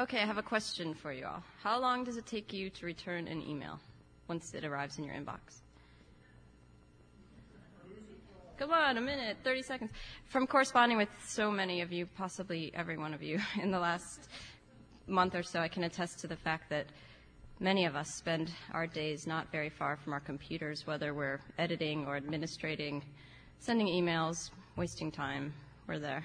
Okay, I have a question for you all. How long does it take you to return an email once it arrives in your inbox? Come on, a minute, 30 seconds. From corresponding with so many of you, possibly every one of you, in the last month or so, I can attest to the fact that many of us spend our days not very far from our computers, whether we're editing or administrating, sending emails, wasting time. We're there.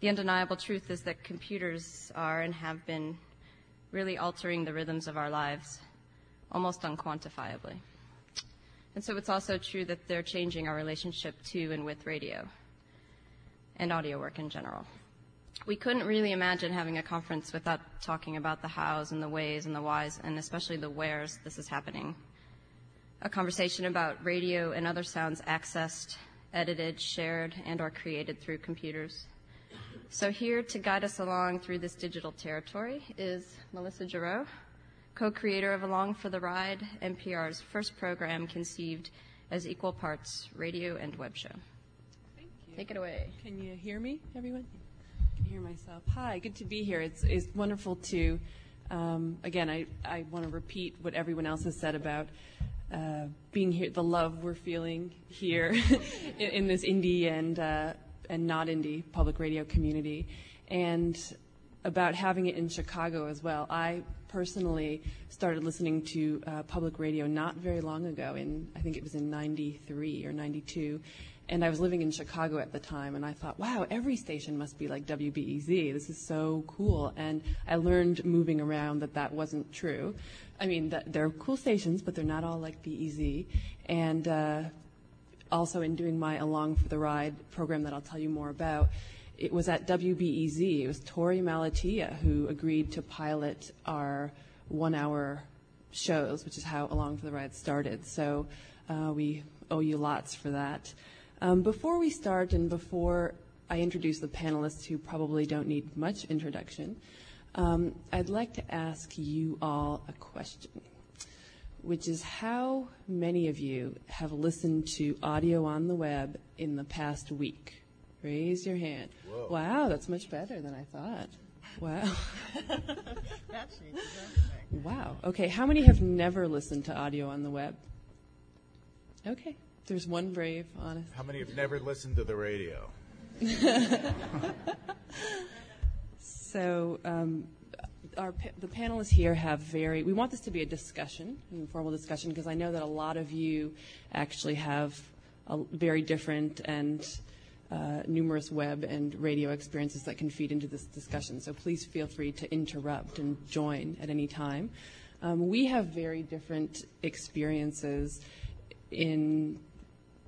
The undeniable truth is that computers are and have been really altering the rhythms of our lives almost unquantifiably. And so it's also true that they're changing our relationship to and with radio and audio work in general. We couldn't really imagine having a conference without talking about the hows and the ways and the whys and especially the wheres this is happening. A conversation about radio and other sounds accessed, edited, shared, and or created through computers. So here to guide us along through this digital territory is Melissa Giraud co-creator of Along for the Ride, NPR's first program conceived as equal parts radio and web show. Thank you. Take it away. Can you hear me, everyone? I can hear myself. Hi, good to be here. It's, it's wonderful to, um, again, I, I want to repeat what everyone else has said about uh, being here, the love we're feeling here in, in, this indie and, uh, and not indie public radio community. And about having it in Chicago as well. I personally started listening to uh, public radio not very long ago. In I think it was in '93 or '92, and I was living in Chicago at the time, and I thought, wow, every station must be like WBEZ. This is so cool. And I learned moving around that that wasn't true. I mean, that they're cool stations, but they're not all like BEZ. And uh, also in doing my Along for the Ride program that I'll tell you more about it was at WBEZ. It was Torey Malatia who agreed to pilot our one-hour shows, which is how Along for the Ride started. So uh, we owe you lots for that. Um, before we start and before I introduce the panelists who probably don't need much introduction, um, I'd like to ask you all a question, which is how many of you have listened to audio on the web in the past week? Raise your hand. Whoa. Wow, that's much better than I thought. Wow. wow. Okay, how many have never listened to audio on the web? Okay, there's one brave, honest. How many have never listened to the radio? so, um, our the panelists here have very. We want this to be a discussion, an informal discussion, because I know that a lot of you actually have a very different and uh, numerous web and radio experiences that can feed into this discussion. So please feel free to interrupt and join at any time. Um, we have very different experiences in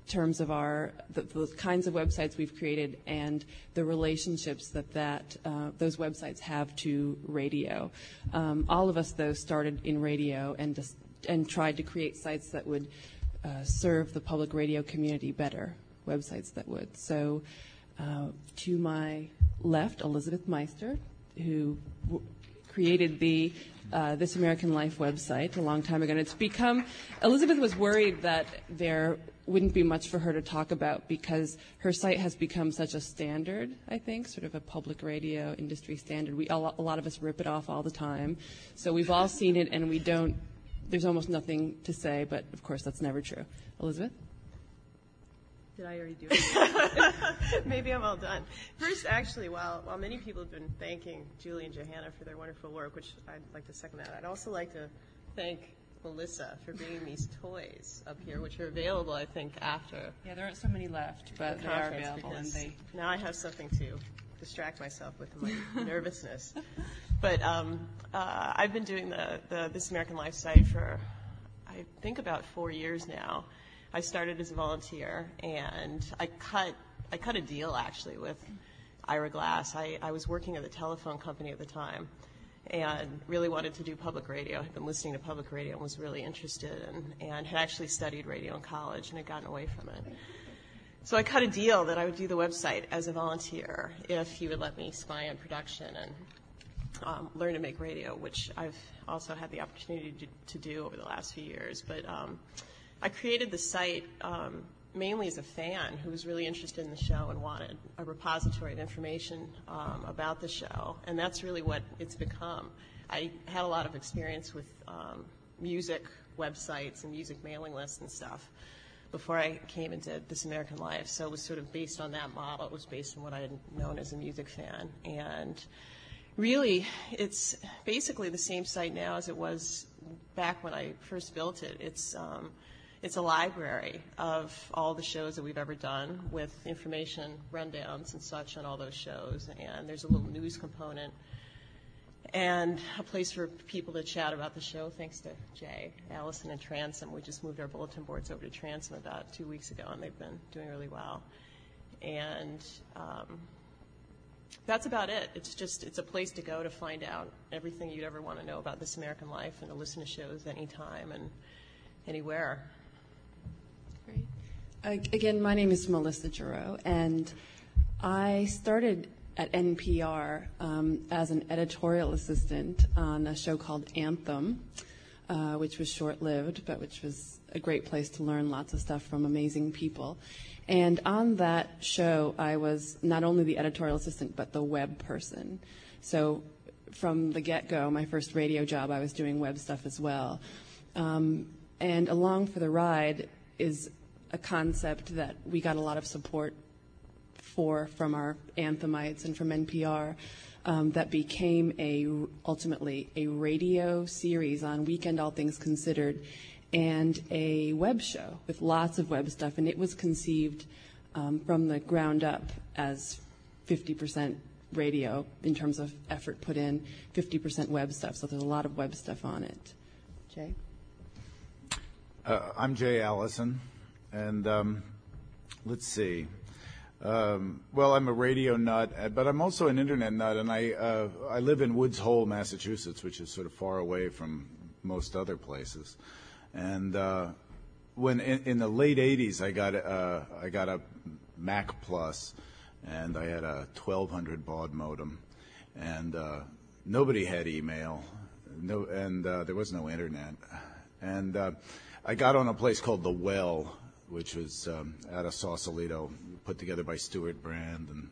terms of our the, the, kinds of websites we've created and the relationships that that uh, those websites have to radio. Um, all of us, though, started in radio and just, and tried to create sites that would uh, serve the public radio community better websites that would. So uh, to my left, Elizabeth Meister, who w- created the uh, This American Life website a long time ago. And it's become, Elizabeth was worried that there wouldn't be much for her to talk about because her site has become such a standard, I think, sort of a public radio industry standard. We, a lot of us rip it off all the time. So we've all seen it and we don't, there's almost nothing to say, but of course that's never true. Elizabeth? Did I already do it? Maybe I'm all done. First, actually, while, while many people have been thanking Julie and Johanna for their wonderful work, which I'd like to second that, I'd also like to thank Melissa for bringing these toys up here, which are available, I think, after. Yeah, there aren't so many left, but the they are available, and they. Now I have something to distract myself with my nervousness. But um, uh, I've been doing the, the This American Life site for, I think, about four years now. I started as a volunteer, and I cut I cut a deal actually with Ira Glass. I, I was working at the telephone company at the time, and really wanted to do public radio. Had been listening to public radio and was really interested, and, and had actually studied radio in college and had gotten away from it. So I cut a deal that I would do the website as a volunteer if he would let me spy on production and um, learn to make radio, which I've also had the opportunity to, to do over the last few years. But um, I created the site um, mainly as a fan who was really interested in the show and wanted a repository of information um, about the show. And that's really what it's become. I had a lot of experience with um, music websites and music mailing lists and stuff before I came into This American Life. So it was sort of based on that model. It was based on what I had known as a music fan. And really, it's basically the same site now as it was back when I first built it. It's um, it's a library of all the shows that we've ever done with information, rundowns, and such on all those shows. And there's a little news component and a place for people to chat about the show. Thanks to Jay, Allison, and Transom. We just moved our bulletin boards over to Transom about two weeks ago, and they've been doing really well. And um, that's about it. It's just it's a place to go to find out everything you'd ever want to know about this American life, and to listen to shows anytime and anywhere. Again, my name is Melissa Giraud, and I started at NPR um, as an editorial assistant on a show called Anthem, uh, which was short lived, but which was a great place to learn lots of stuff from amazing people. And on that show, I was not only the editorial assistant, but the web person. So from the get go, my first radio job, I was doing web stuff as well. Um, and Along for the Ride is a concept that we got a lot of support for from our anthemites and from NPR um, that became a ultimately a radio series on Weekend All Things Considered and a web show with lots of web stuff. And it was conceived um, from the ground up as 50% radio in terms of effort put in, 50% web stuff. So there's a lot of web stuff on it. Jay? Uh, I'm Jay Allison, and um, let's see. Um, well, I'm a radio nut, uh, but I'm also an internet nut, and I uh, I live in Woods Hole, Massachusetts, which is sort of far away from most other places. And uh, when in, in, the late '80s, I got uh, I got a Mac Plus, and I had a 1200 baud modem, and uh, nobody had email, no, and uh, there was no internet, and I got on a place called the Well which was um, out of Sausalito, put together by Stewart Brand and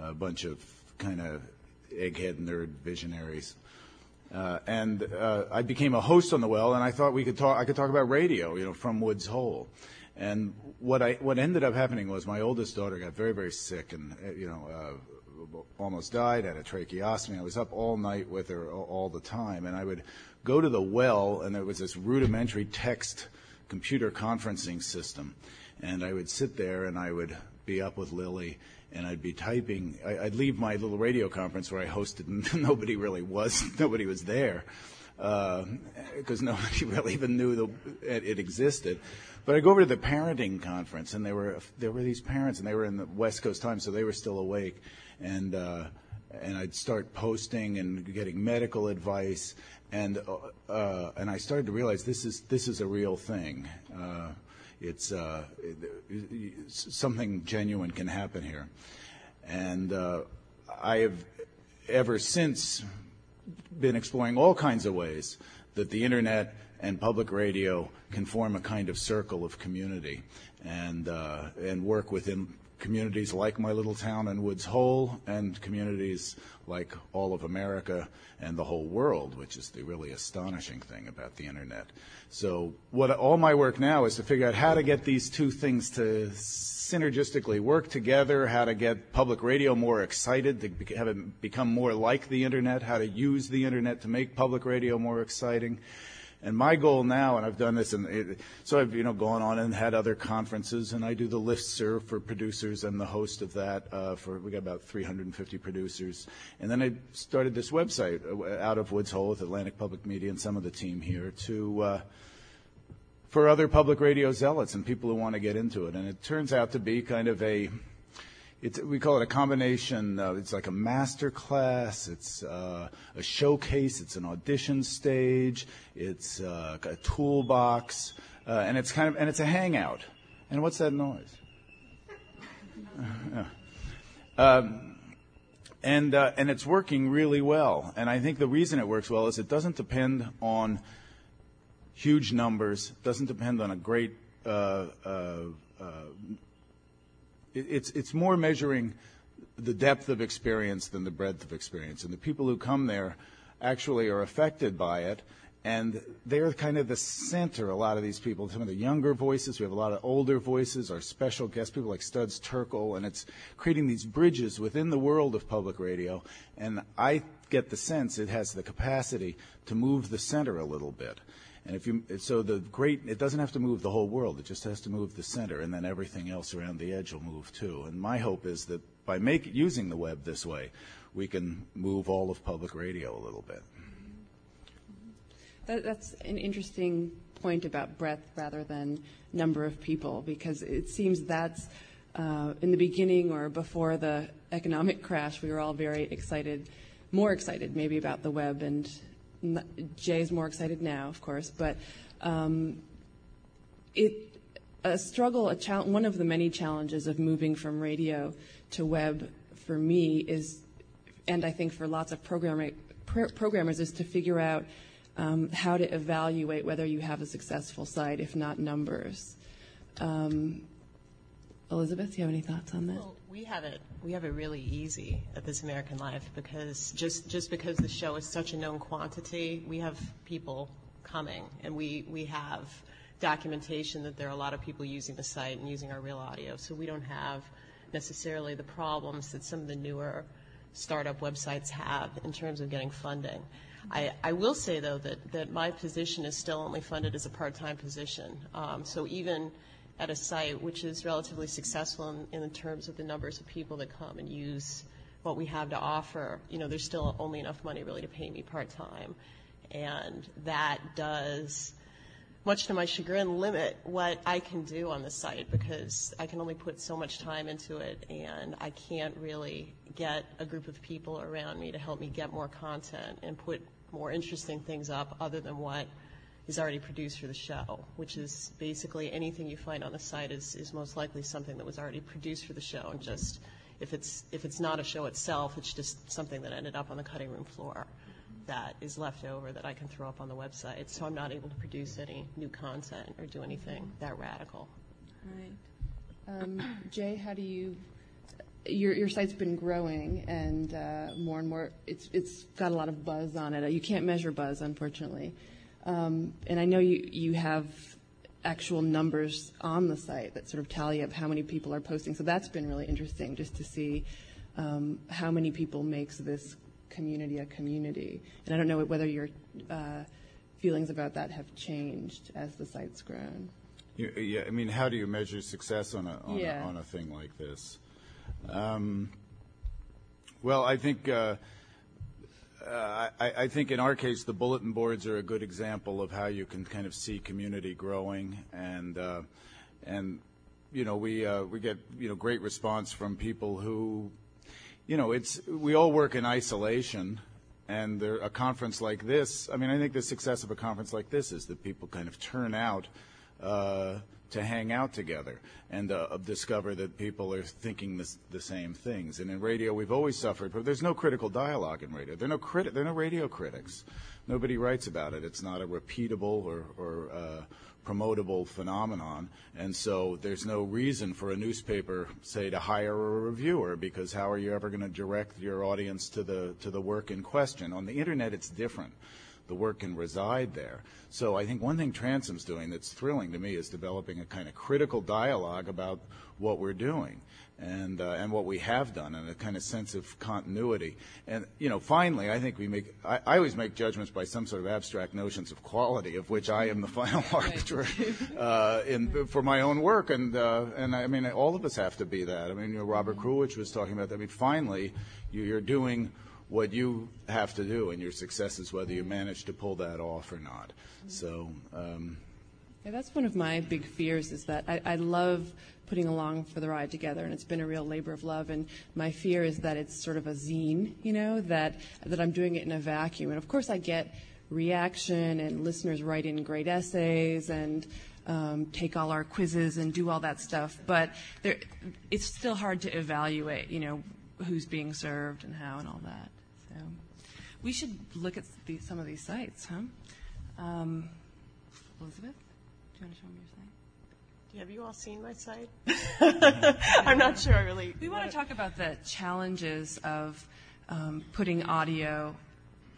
a bunch of kind of egghead nerd visionaries. Uh, and uh, I became a host on the well, and I thought we could talk. I could talk about radio, you know, from Woods Hole. And what I what ended up happening was my oldest daughter got very very sick, and uh, you know, uh, almost died, had a tracheostomy. I was up all night with her all, all the time, and I would go to the well, and there was this rudimentary text computer conferencing system. And I would sit there and I would be up with Lily and I'd be typing. I, would leave my little radio conference where I hosted and nobody really was, nobody was there because uh, nobody really even knew the, it, it, existed. But I'd go over to the parenting conference, and there were there were these parents, and they were in the West Coast time, so they were still awake, and uh, and I'd start posting and getting medical advice, and uh, uh, and I started to realize this is this is a real thing. Uh, it's something genuine can happen here, and I have ever since been exploring all kinds of ways that the internet and public radio can form a kind of circle of community and and work within communities like my little town in Woods Hole and communities like all of America and the whole world, which is the really astonishing thing about the internet. So what all my work now is to figure out how to get these two things to synergistically work together, how to get public radio more excited, to have it become more like the internet, how to use the internet to make public radio more exciting, and my goal now, and I've done this, and so I've you know gone on and had other conferences, and I do the list serve for producers. I'm the host of that. Uh, for we got about 350 producers, and then I started this website uh, out of Woods Hole with Atlantic Public Media and some of the team here to. Uh, for other public radio zealots and people who want to get into it. And it turns out to be kind of a it's, we call it a combination. Uh, it's like a master class. It's uh, a showcase. It's an audition stage. It's uh, a toolbox, uh, and it's kind of and it's a hangout. And what's that noise? um, and uh, and it's working really well. And I think the reason it works well is it doesn't depend on huge numbers. Doesn't depend on a great uh, it, it's it's more measuring the depth of experience than the breadth of experience, and the people who come there actually are affected by it. And they're kind of the center, a lot of these people. Some of the younger voices, we have a lot of older voices, our special guests, people like Studs Terkel, and it's creating these bridges within the world of public radio. And I get the sense it has the capacity to move the center a little bit. And if you, so the great, it doesn't have to move the whole world. It just has to move the center, and then everything else around the edge will move too. And my hope is that by make, using the web this way, we can move all of public radio a little bit. That, that's an interesting point about breadth rather than number of people, because it seems that's uh, in the beginning or before the economic crash, we were all very excited, more excited maybe about the web, and Jay's more excited now, of course, but um, it a struggle, a chal- one of the many challenges of moving from radio to web for me is, and I think for lots of programmer, programmers, is to figure out um, how to evaluate whether you have a successful site, if not numbers. Um, Elizabeth, do you have any thoughts on that? Well, we have it. We have it really easy at This American Life because just just because the show is such a known quantity, we have people coming, and we we have documentation that there are a lot of people using the site and using our real audio. So we don't have necessarily the problems that some of the newer startup websites have in terms of getting funding. I, I will say, though, that, that my position is still only funded as a part-time position. Um, so even at a site which is relatively successful in, in terms of the numbers of people that come and use what we have to offer, you know, there's still only enough money really to pay me part-time. And that does much to my chagrin, limit what I can do on the site because I can only put so much time into it and I can't really get a group of people around me to help me get more content and put more interesting things up other than what is already produced for the show, which is basically anything you find on the site is, is most likely something that was already produced for the show and just if it's if it's not a show itself, it's just something that ended up on the cutting room floor that is left over that I can throw up on the website. So I'm not able to produce any new content or do anything that radical. Right. Um, Jay, how do you? Your your site's been growing and uh, more and more. It's it's got a lot of buzz on it. You can't measure buzz, unfortunately. Um, and I know you you have actual numbers on the site that sort of tally up how many people are posting. So that's been really interesting just to see um, how many people makes this community a community. And I don't know whether your uh, feelings about that have changed as the site's grown. Yeah, I mean, how do you measure success on a on, yeah. a, on a thing like this? Um, well, I think uh, uh, I, I, think in our case the bulletin boards are a good example of how you can kind of see community growing and uh, and you know we uh, we get you know great response from people who you know, it's we all work in isolation, and there, a conference like this. I mean, I think the success of a conference like this is that people kind of turn out uh, to hang out together and uh, discover that people are thinking this, the same things. And in radio, we've always suffered, but there's no critical dialogue in radio. There are no criti- there are no radio critics. Nobody writes about it. It's not a repeatable or, or uh, promotable phenomenon. And so there's no reason for a newspaper, say, to hire a reviewer because how are you ever going to direct your audience to the to the work in question? On the internet, it's different. The work can reside there. So I think one thing Transom's doing that's thrilling to me is developing a kind of critical dialogue about what we're doing and uh, and what we have done and a kind of sense of continuity. And you know, finally, I think we make. I, I always make judgments by some sort of abstract notions of quality, of which I am the final arbiter uh, in for my own work. And uh, and I mean, all of us have to be that. I mean, you know, Robert mm-hmm. Krulwich was talking about that. I mean, finally, you're doing what you have to do, and your success is whether you manage to pull that off or not. Mm-hmm. So. Um, yeah, that's one of my big fears is that I, I love putting along for the ride together, and it's been a real labor of love. And my fear is that it's sort of a zine, you know, that that I'm doing it in a vacuum. And of course, I get reaction, and listeners write in great essays and um, take all our quizzes and do all that stuff. But there, it's still hard to evaluate, you know, who's being served and how and all that. We should look at the, some of these sites, huh? Um, Elizabeth, do you want to show me your site? Have you all seen my site? I'm not sure really. We want to talk about the challenges of um, putting audio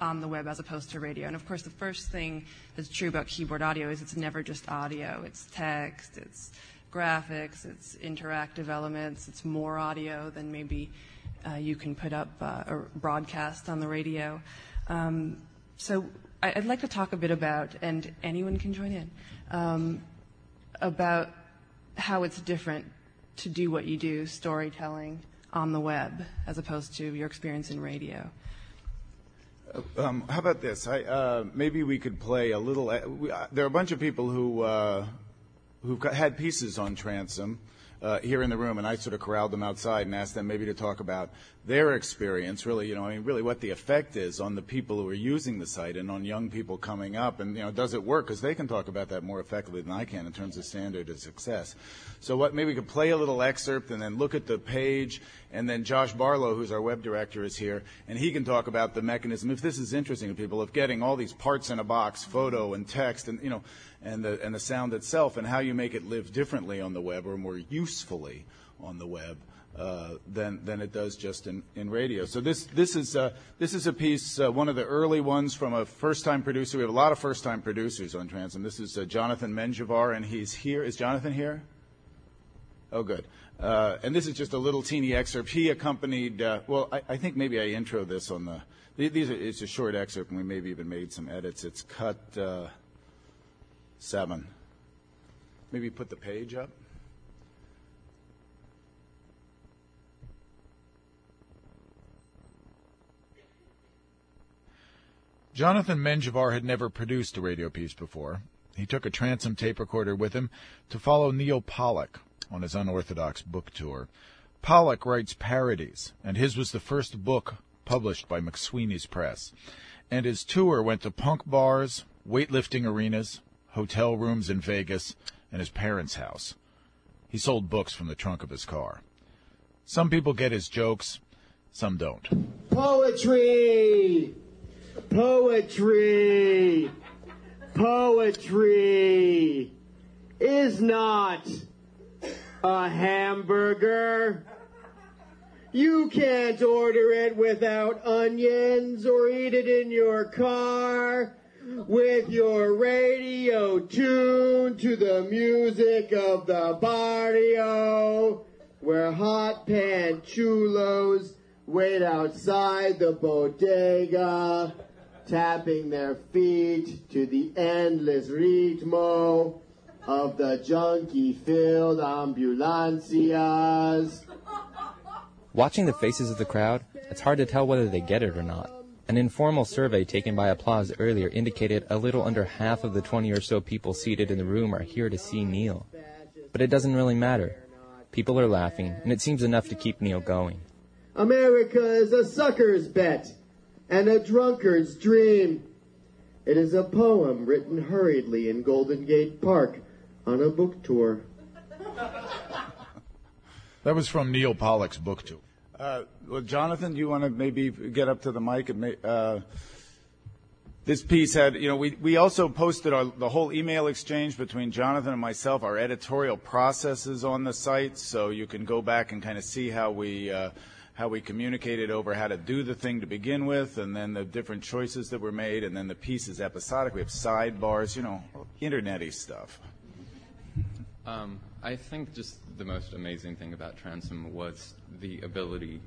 on the web as opposed to radio. And of course, the first thing that's true about keyboard audio is it's never just audio. It's text, it's graphics, it's interactive elements, it's more audio than maybe you can put up uh, or broadcast on the radio. Um, so I'd like to talk a bit about, and anyone can join in, um, about how it's different to do what you do, storytelling, on the web, as opposed to your experience in radio. Um, how about this? I, uh, maybe we could play a little. Uh, we, uh, there are a bunch of people who uh, who've got, had pieces on transom uh, Uh, here in the room, and I sort of corralled them outside and asked them maybe to talk about their experience. Really, you know, I mean, really, what the effect is on the people who are using the site and on young people coming up, and you know, does it work? Because they can talk about that more effectively than I can in terms of standard of success. So, what maybe we could play a little excerpt and then look at the page, and then Josh Barlow, who's our web director, is here, and he can talk about the mechanism. If this is interesting to people, of getting all these parts in a box, photo and text, and you know and the, and the sound itself and how you make it live differently on the web or more usefully on the web uh, than, than it does just in, in radio. So this, this, is, uh, this is a piece, uh, one of the early ones from a first-time producer. We have a lot of first-time producers on Transom. This is uh, Jonathan Menjivar, and he's here. Is Jonathan here? Oh, good. Uh, and this is just a little teeny excerpt. He accompanied, uh, well, I, think maybe I intro this on the, these are, it's a short excerpt, and we maybe even made some edits. It's cut seven. Maybe put the page up. Jonathan Menjivar had never produced a radio piece before. He took a transom tape recorder with him to follow Neal Pollack on his unorthodox book tour. Pollack writes parodies, and his was the first book published by McSweeney's Press. And his tour went to punk bars, weightlifting arenas, hotel rooms in Vegas, and his parents' house. He sold books from the trunk of his car. Some people get his jokes, some don't. Poetry! Poetry! Poetry is not a hamburger. You can't order it without onions or eat it in your car with your radio tuned to the music of the barrio, where hot pan chulos wait outside the bodega, tapping their feet to the endless ritmo of the junkie-filled ambulancias. Watching the faces of the crowd, it's hard to tell whether they get it or not. An informal survey taken by Applause earlier indicated a little under half of the 20 or so people seated in the room are here to see Neal. But it doesn't really matter. People are laughing, and it seems enough to keep Neal going. America is a sucker's bet and a drunkard's dream. It is a poem written hurriedly in Golden Gate Park on a book tour. that was from Neal Pollack's book tour. Uh, well, Jonathan, do you want to maybe get up to the mic and uh, this piece had, you know, we, we also posted our, the whole email exchange between Jonathan and myself, our editorial processes on the site, so you can go back and kind of see how we uh, how we communicated over how to do the thing to begin with, and then the different choices that were made, and then the piece is episodic. We have sidebars, you know, internety stuff. Um, I think just the most amazing thing about Transom was the ability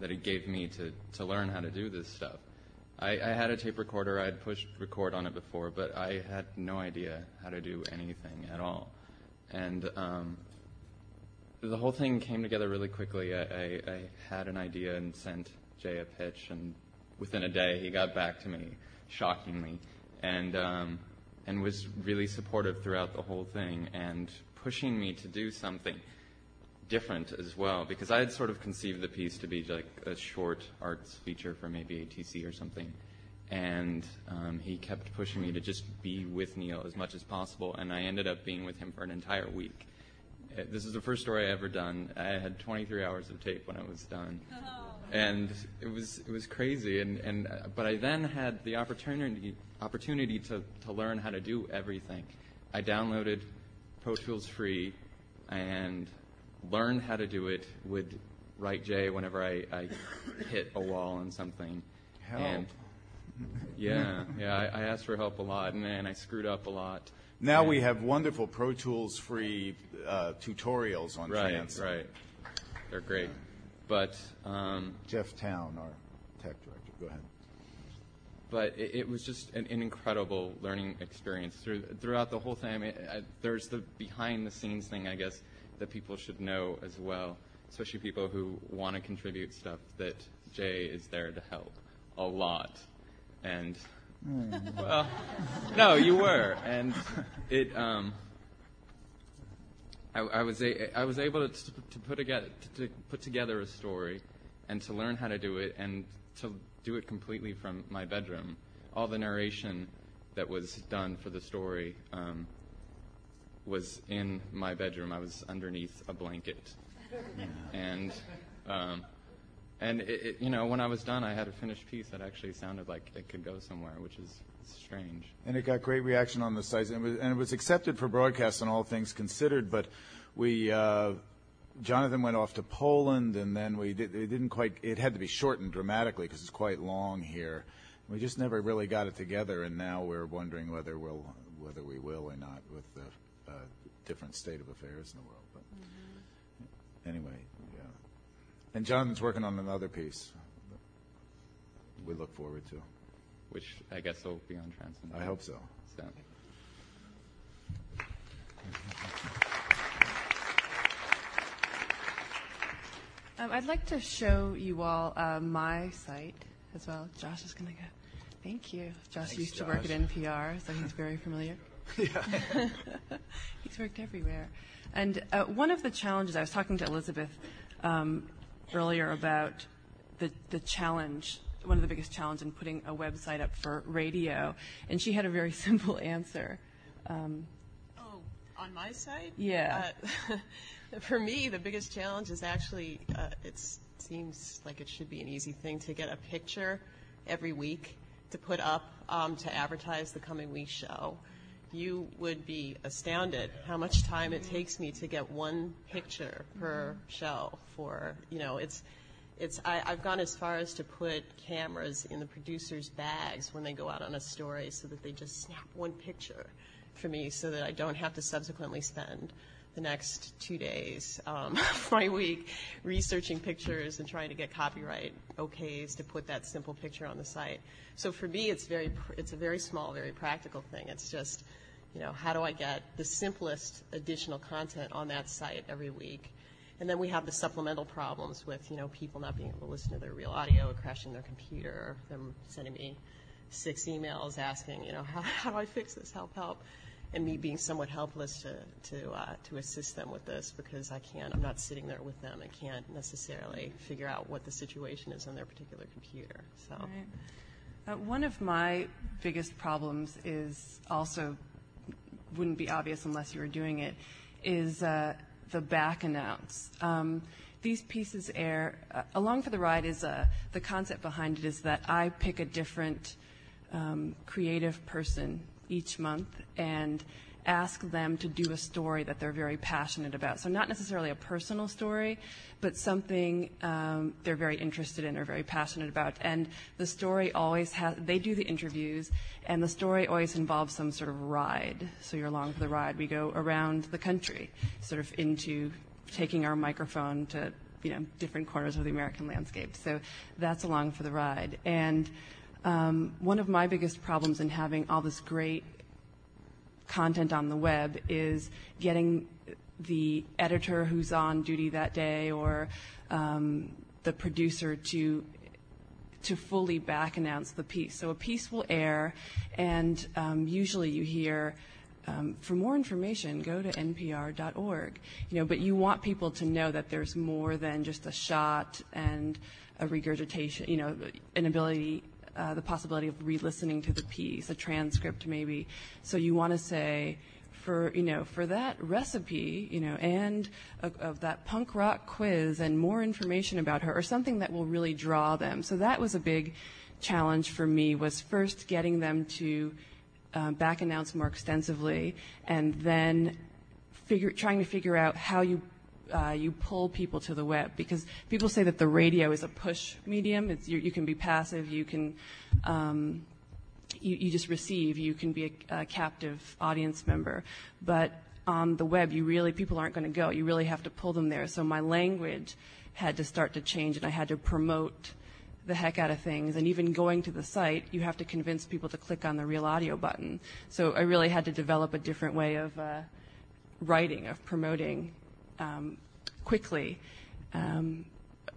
that it gave me to, to learn how to do this stuff. I, I had a tape recorder, I had pushed record on it before, but I had no idea how to do anything at all. And um, the whole thing came together really quickly. I, I, I had an idea and sent Jay a pitch, and within a day he got back to me, shockingly, and um, and was really supportive throughout the whole thing. And pushing me to do something different as well because I had sort of conceived the piece to be like a short arts feature for maybe ATC or something. And um, he kept pushing me to just be with Neal as much as possible, and I ended up being with him for an entire week. Uh, this is the first story I ever done. I had 23 hours of tape when I was done, and it was it was crazy. And and uh, but I then had the opportunity opportunity to to learn how to do everything. I downloaded Pro Tools free and learned how to do it. Would write Jay whenever I, I hit a wall on something. Help. And yeah, yeah, I, I asked for help a lot, and then I screwed up a lot. Now we have wonderful Pro Tools free uh, tutorials on right, right. They're great, but um, Jeff Towne, our tech director. Go ahead. But it, it was just an, an incredible learning experience through, throughout the whole thing. I mean, I, there's the behind the scenes thing, I guess, that people should know as well, especially people who want to contribute stuff. That Jay is there to help a lot, and well, no, you were, and it. Um, I, I was a, I was able to, to put together to put together a story, and to learn how to do it, and to do it completely from my bedroom. All the narration that was done for the story um, was in my bedroom. I was underneath a blanket, and um, and it, it, you know when I was done, I had a finished piece that actually sounded like it could go somewhere, which is strange. And it got great reaction on the site, and it was, and it was accepted for broadcast on all things considered. But we, uh, Jonathan went off to Poland, and then we did, it didn't quite. It had to be shortened dramatically because it's quite long here. We just never really got it together, and now we're wondering whether we'll whether we will or not with the uh, different state of affairs in the world. But anyway, yeah. And Jonathan's working on another piece. that We look forward to. which I guess will be on Transom. I hope so. So. Um, I'd like to show you all uh, my site as well. Josh is going to go. Thank you. Josh Thanks, used to work at NPR, so he's very familiar. he's worked everywhere. And uh, one of the challenges, I was talking to Elizabeth um, earlier about the, the challenge, one of the biggest challenges in putting a website up for radio, and she had a very simple answer. Um, Oh, on my site? Yeah. Uh, for me, the biggest challenge is actually, uh, it seems like it should be an easy thing to get a picture every week to put up um, to advertise the coming week's show. You would be astounded how much time it takes me to get one picture per show for, you know, it's, it's, I, I've gone as far as to put cameras in the producers' bags when they go out on a story so that they just snap one picture for me so that I don't have to subsequently spend the next two days um, of my week researching pictures and trying to get copyright okays to put that simple picture on the site. So for me, it's very it's a very small, very practical thing. It's just, you know, how do I get the simplest additional content on that site every week? And then we have the supplemental problems with, you know, people not being able to listen to their real audio, crashing their computer, them sending me six emails asking, you know, how, how do I fix this? Help, help. And me being somewhat helpless to, to, uh, to assist them with this because I can't, I'm not sitting there with them and can't necessarily figure out what the situation is on their particular computer. So, Uh, one of my biggest problems is also wouldn't be obvious unless you were doing it is uh, the back announce. Um, these pieces air uh, along for the ride is uh, the concept behind it is that I pick a different um, creative person each month and ask them to do a story that they're very passionate about. So not necessarily a personal story, but something um, they're very interested in or very passionate about. And the story always has, they do the interviews, and the story always involves some sort of ride. So you're along for the ride. We go around the country, sort of into taking our microphone to, you know, different corners of the American landscape. So that's along for the ride. And um, one of my biggest problems in having all this great content on the web is getting the editor who's on duty that day or um, the producer to to fully back announce the piece. So a piece will air, and um, usually you hear. Um, for more information, go to npr.org. You know, but you want people to know that there's more than just a shot and a regurgitation. You know, an ability uh, the possibility of re-listening to the piece, a transcript maybe. So you want to say, for you know, for that recipe, you know, and of, of that punk rock quiz and more information about her, or something that will really draw them. So that was a big challenge for me. Was first getting them to uh, back announce more extensively, and then figure, trying to figure out how you uh, you pull people to the web because people say that the radio is a push medium. It's, you, you can be passive. You can um, you, you, just receive. You can be a, a, captive audience member, but on the web, you really people aren't going to go. You really have to pull them there. So my language had to start to change, and I had to promote the heck out of things. And even going to the site, you have to convince people to click on the real audio button. So I really had to develop a different way of uh, writing, of promoting quickly um,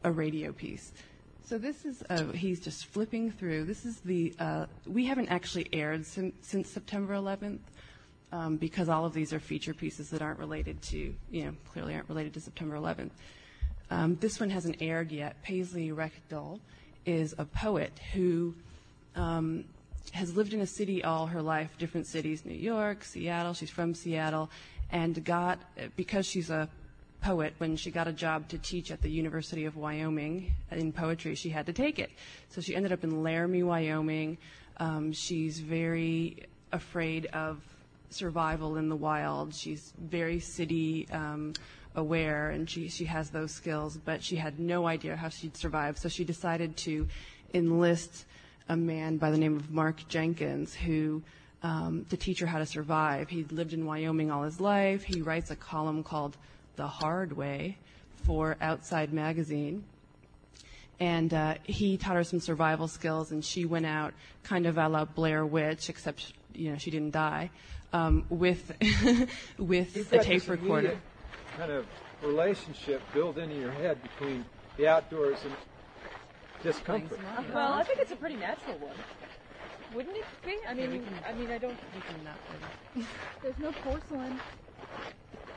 a radio piece. So this is, uh, he's just flipping through. This is the, uh, we haven't actually aired sim- since September 11th um, because all of these are feature pieces that aren't related to, you know, clearly aren't related to September 11th. Um, this one hasn't aired yet. Paisley Rekdal is a poet who um, has lived in a city all her life, different cities, New York, Seattle. She's from Seattle, and got because she's a poet when she got a job to teach at the University of Wyoming in poetry she had to take it so she ended up in Laramie Wyoming um, she's very afraid of survival in the wild she's very city um, aware and she, she has those skills but she had no idea how she'd survive so she decided to enlist a man by the name of Mark Jenkins who um, to teach her how to survive. He'd lived in Wyoming all his life. He writes a column called The Hard Way for Outside Magazine. And uh, he taught her some survival skills, and she went out kind of a la Blair Witch, except you know she didn't die, um, with with a tape recorder. Kind of relationship built into your head between the outdoors and discomfort. Well, I think it's a pretty natural one. Wouldn't it be? I mean, I mean, I don't. There's no porcelain.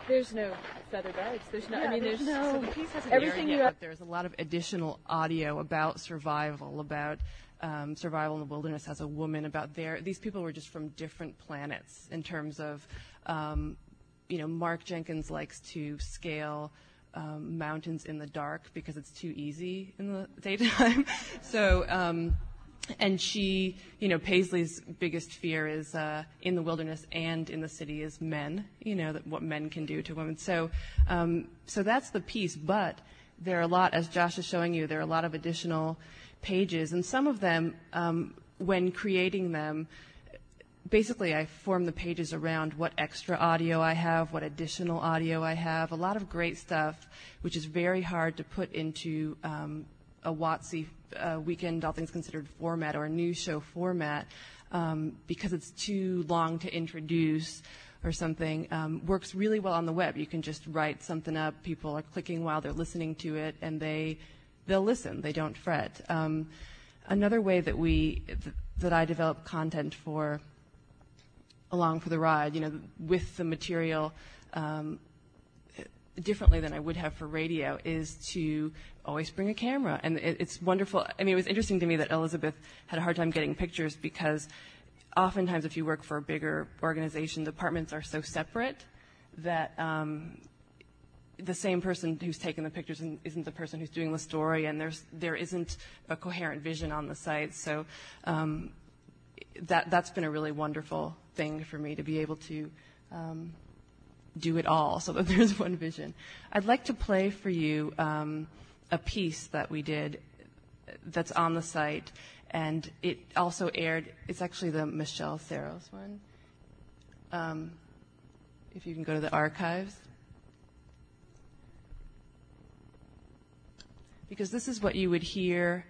There's no feather beds. There's no. Yeah, I mean, there's, there's no. So the piece hasn't everything yet, you. Have, there's a lot of additional audio about survival, about um, survival in the wilderness as a woman. About their these people were just from different planets in terms of, um, you know, Mark Jenkins likes to scale. Um, mountains in the dark because it's too easy in the daytime. so um, and she, you know, Paisley's biggest fear is uh, in the wilderness and in the city is men. You know, that what men can do to women. So, um, so that's the piece. But there are a lot, as Josh is showing you, there are a lot of additional pages, and some of them, um, when creating them, basically I form the pages around what extra audio I have, what additional audio I have, a lot of great stuff, which is very hard to put into um, a WOTC uh, weekend, all things considered format or news show format um, because it's too long to introduce or something um, works really well on the web. You can just write something up. People are clicking while they're listening to it, and they they'll listen. They don't fret. Um, another way that we th- that I develop content for along for the ride, you know, with the material um, differently than I would have for radio is to always bring a camera. And it, it's wonderful. I mean, it was interesting to me that Elizabeth had a hard time getting pictures because oftentimes if you work for a bigger organization, departments are so separate that um, the same person who's taking the pictures isn't the person who's doing the story, and there's there isn't a coherent vision on the site. So um, that that's been a really wonderful thing for me to be able to um, do it all so that there's one vision. I'd like to play for you um, a piece that we did that's on the site, and it also aired. It's actually the Michelle Serros one. Um, if you can go to the archives. Because this is what you would hear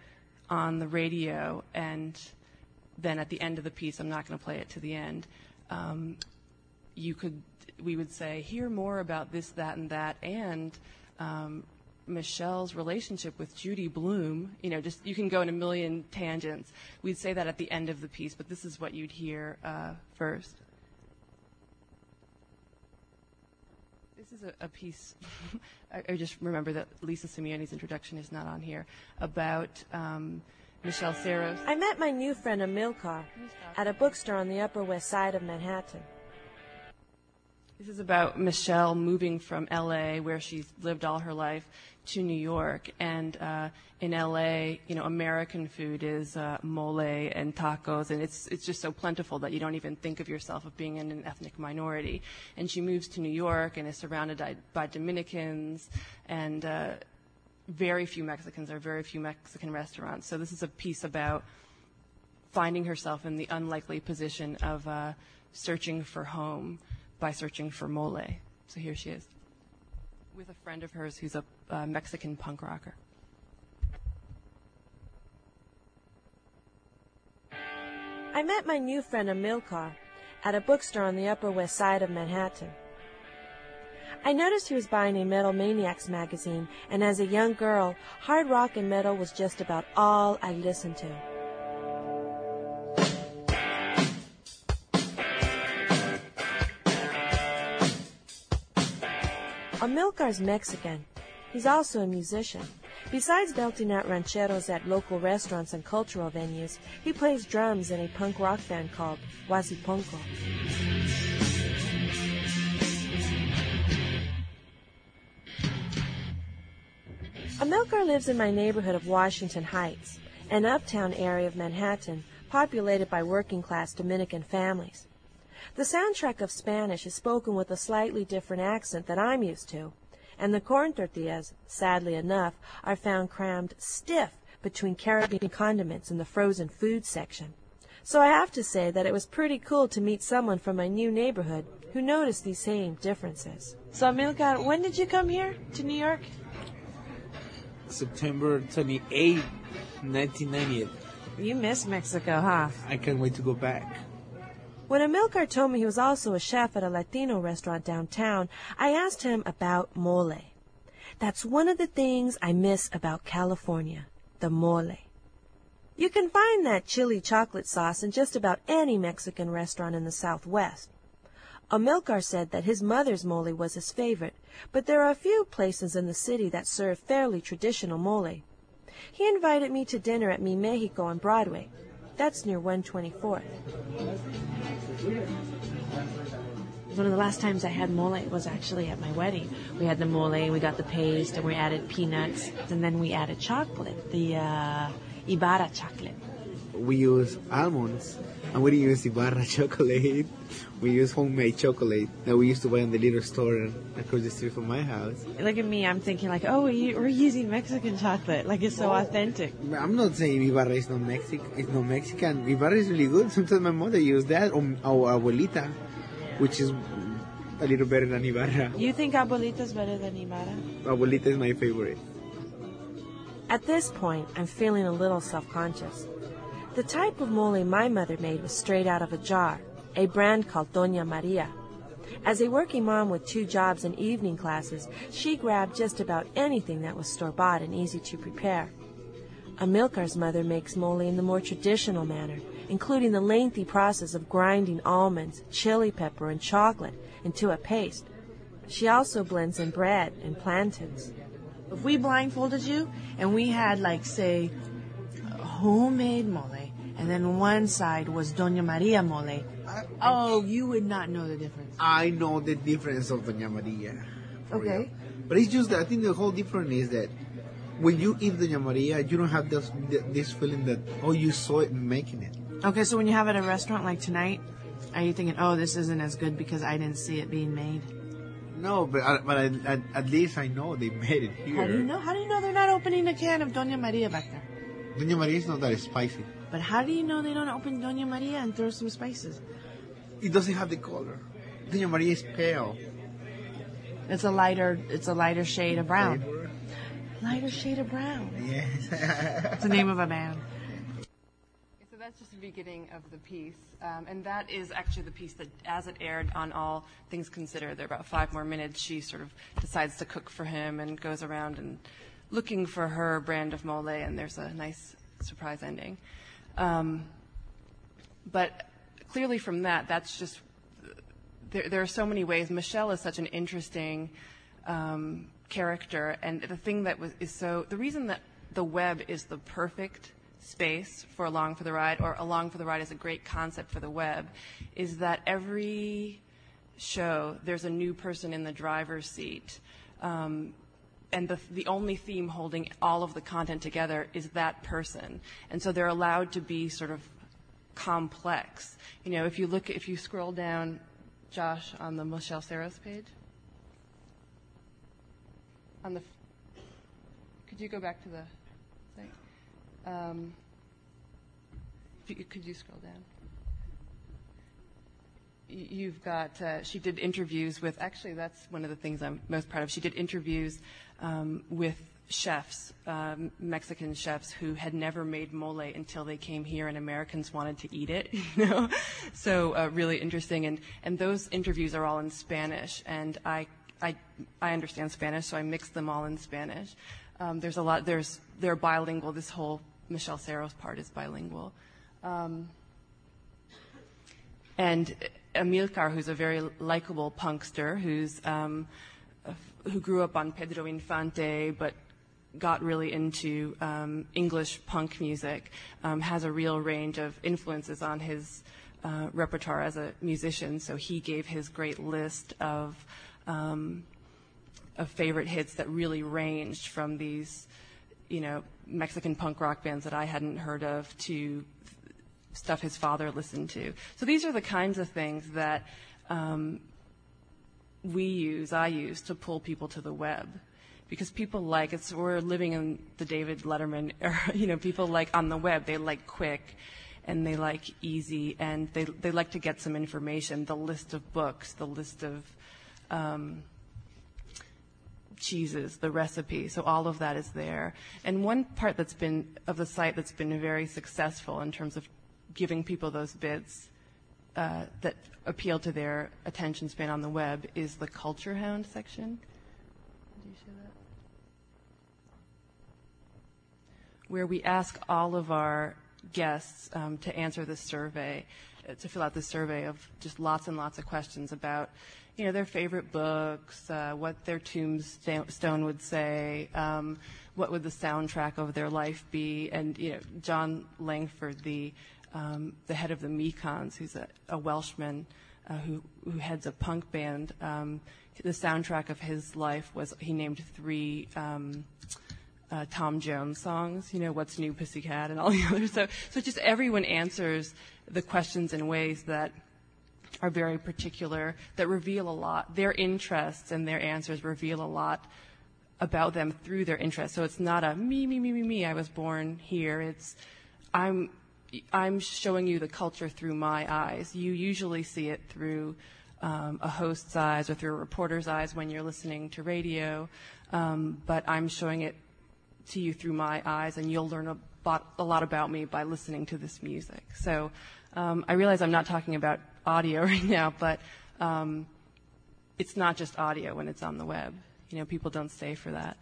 on the radio, and then at the end of the piece, I'm not going to play it to the end. Um, you could we would say, hear more about this, that, and that, and um, Michelle's relationship with Judy Blume. You know, just you can go in a million tangents. We'd say that at the end of the piece, but this is what you'd hear uh, first. This is a, a piece. I, I, just remember that Lisa Simeone's introduction is not on here about. Um, Michelle Serros. I met my new friend Amilcar at a bookstore on the Upper West Side of Manhattan. This is about Michelle moving from LA, where she's lived all her life, to New York. And uh, in LA, you know, American food is uh, mole and tacos, and it's it's just so plentiful that you don't even think of yourself of being in an ethnic minority. And she moves to New York and is surrounded by, by Dominicans and uh, very few Mexicans. or very few Mexican restaurants. So this is a piece about finding herself in the unlikely position of uh, searching for home by searching for mole. So here she is with a friend of hers who's a uh, Mexican punk rocker. I met my new friend Amilcar at a bookstore on the Upper West Side of Manhattan. I noticed he was buying a Metal Maniacs magazine, and as a young girl, hard rock and metal was just about all I listened to. Amilcar's Mexican. He's also a musician. Besides belting out rancheros at local restaurants and cultural venues, he plays drums in a punk rock band called Huasiponco. Amilcar lives in my neighborhood of Washington Heights, an uptown area of Manhattan populated by working class Dominican families. The soundtrack of Spanish is spoken with a slightly different accent than I'm used to, and the corn tortillas, sadly enough, are found crammed stiff between Caribbean condiments in the frozen food section. So I have to say that it was pretty cool to meet someone from my new neighborhood who noticed these same differences. So, Amilcar, when did you come here to New York? September 28, 1998. You miss Mexico, huh? I can't wait to go back. When Amilcar told me he was also a chef at a Latino restaurant downtown, I asked him about mole. That's one of the things I miss about California, the mole. You can find that chili chocolate sauce in just about any Mexican restaurant in the Southwest. Amilcar said that his mother's mole was his favorite, but there are a few places in the city that serve fairly traditional mole. He invited me to dinner at Mi Mexico on Broadway. That's near 124th. One of the last times I had mole was actually at my wedding. We had the mole, we got the paste, and we added peanuts, and then we added chocolate, the uh, Ibarra chocolate. We use almonds, and we didn't use Ibarra chocolate. We use homemade chocolate that we used to buy in the little store across the street from my house. Look at me, I'm thinking like, oh, we're using Mexican chocolate, like it's so oh. authentic. I'm not saying Ibarra is not Mexican. It's not Mexican. Ibarra is really good. Sometimes my mother used that, or our abuelita, which is a little better than Ibarra. You think abuelita is better than Ibarra? Abuelita is my favorite. At this point, I'm feeling a little self-conscious. The type of mole my mother made was straight out of a jar, a brand called Doña Maria. As a working mom with two jobs and evening classes, she grabbed just about anything that was store bought and easy to prepare. Amilcar's mother makes mole in the more traditional manner, including the lengthy process of grinding almonds, chili pepper, and chocolate into a paste. She also blends in bread and plantains. If we blindfolded you and we had, like, say, homemade mole, and then one side was Doña Maria mole. Oh, you would not know the difference. I know the difference of Doña Maria. Okay. Real. But it's just that I think the whole difference is that when you eat Doña Maria, you don't have this this feeling that oh you saw it making it. Okay, so when you have it at a restaurant like tonight, are you thinking oh this isn't as good because I didn't see it being made? No, but I, but I, at, at least I know they made it here. How do you know? How do you know they're not opening a can of Doña Maria back there? Doña Maria is not that spicy. But how do you know they don't open Doña Maria and throw some spices? It doesn't have the color. Doña Maria is pale. It's a lighter. It's a lighter shade of brown. Lighter shade of brown. Yes. it's the name of a man. So that's just the beginning of the piece, um, and that is actually the piece that, as it aired on All Things Considered, there are about five more minutes. She sort of decides to cook for him and goes around and looking for her brand of mole, and there's a nice surprise ending. Um, but clearly, from that, that's just there, there, are so many ways. Michele is such an interesting um, character, and the thing that is so the reason that the web is the perfect space for Along for the Ride, or Along for the Ride is a great concept for the web, is that every show, there's a new person in the driver's seat. And the, only theme holding all of the content together is that person. And so they're allowed to be sort of complex. You know, if you look, if you scroll down, Josh, on the Michele Serros page, on the, could you go back to the thing? Um, could you scroll down? You've got, uh, she did interviews with, actually, that's one of the things I'm most proud of. She did interviews with chefs, um, Mexican chefs who had never made mole until they came here and Americans wanted to eat it, you know? So uh, really interesting. And, and those interviews are all in Spanish. And I, I, I understand Spanish, so I mixed them all in Spanish. Um, there's a lot, there's, they're bilingual. This whole Michele Serros part is bilingual. Um, and Amilcar, who's a very likable punkster, who's um, who grew up on Pedro Infante, but got really into um, English punk music, um, has a real range of influences on his uh, repertoire as a musician. So he gave his great list of um, of favorite hits that really ranged from these, you know, Mexican punk rock bands that I hadn't heard of to stuff his father listened to. So these are the kinds of things that um, we use, I use, to pull people to the web. Because people like it's we're living in the David Letterman era, you know, people like on the web, they like quick and they like easy and they they like to get some information, the list of books, the list of um, cheeses, the recipe. So all of that is there. And one part that's been of the site that's been very successful in terms of giving people those bits uh, that appeal to their attention span on the web is the culture hound section. Do you that? Where we ask all of our guests um, to answer this survey, uh, to fill out this survey of just lots and lots of questions about, you know, their favorite books, uh, what their tombstone would say, um, what would the soundtrack of their life be, and you know, Jon Langford, the the head of the Mekons, who's a, a Welshman uh, who, who heads a punk band. Um, the soundtrack of his life was he named three um, uh, Tom Jones songs, you know, What's New Pussycat and all the others. So, so just everyone answers the questions in ways that are very particular, that reveal a lot. Their interests and their answers reveal a lot about them through their interests. So it's not a me, me, me, me, me, I was born here. It's I'm I'm showing you the culture through my eyes. You usually see it through um, a host's eyes or through a reporter's eyes when you're listening to radio, um, but I'm showing it to you through my eyes, and you'll learn a, a lot about me by listening to this music. So um, I realize I'm not talking about audio right now, but um, it's not just audio when it's on the web. You know, people don't stay for that.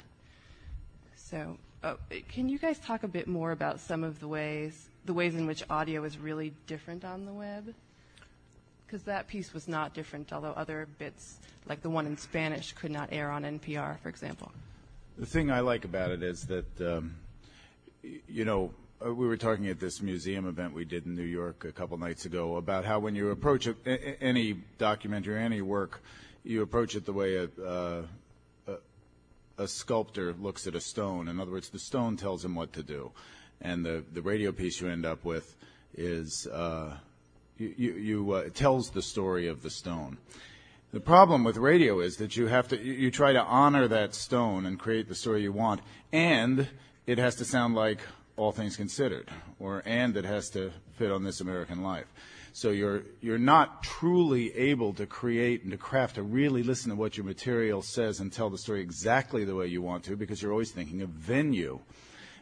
So, can you guys talk a bit more about some of the ways the ways in which audio is really different on the web. Because that piece was not different, although other bits, like the one in Spanish, could not air on NPR, for example. The thing I like about it is that, um, you know, uh, we were talking at this museum event we did in New York a couple nights ago about how when you approach a, any documentary, any work, you approach it the way a, uh, a, a sculptor looks at a stone. In other words, the stone tells him what to do and the, the radio piece you end up with is uh, you, you, you uh, tells the story of the stone. The problem with radio is that you have to you try to honor that stone and create the story you want, and it has to sound like all things considered, or and it has to fit on this American life. So you're you're not truly able to create and to craft to really listen to what your material says and tell the story exactly the way you want to because you're always thinking of venue.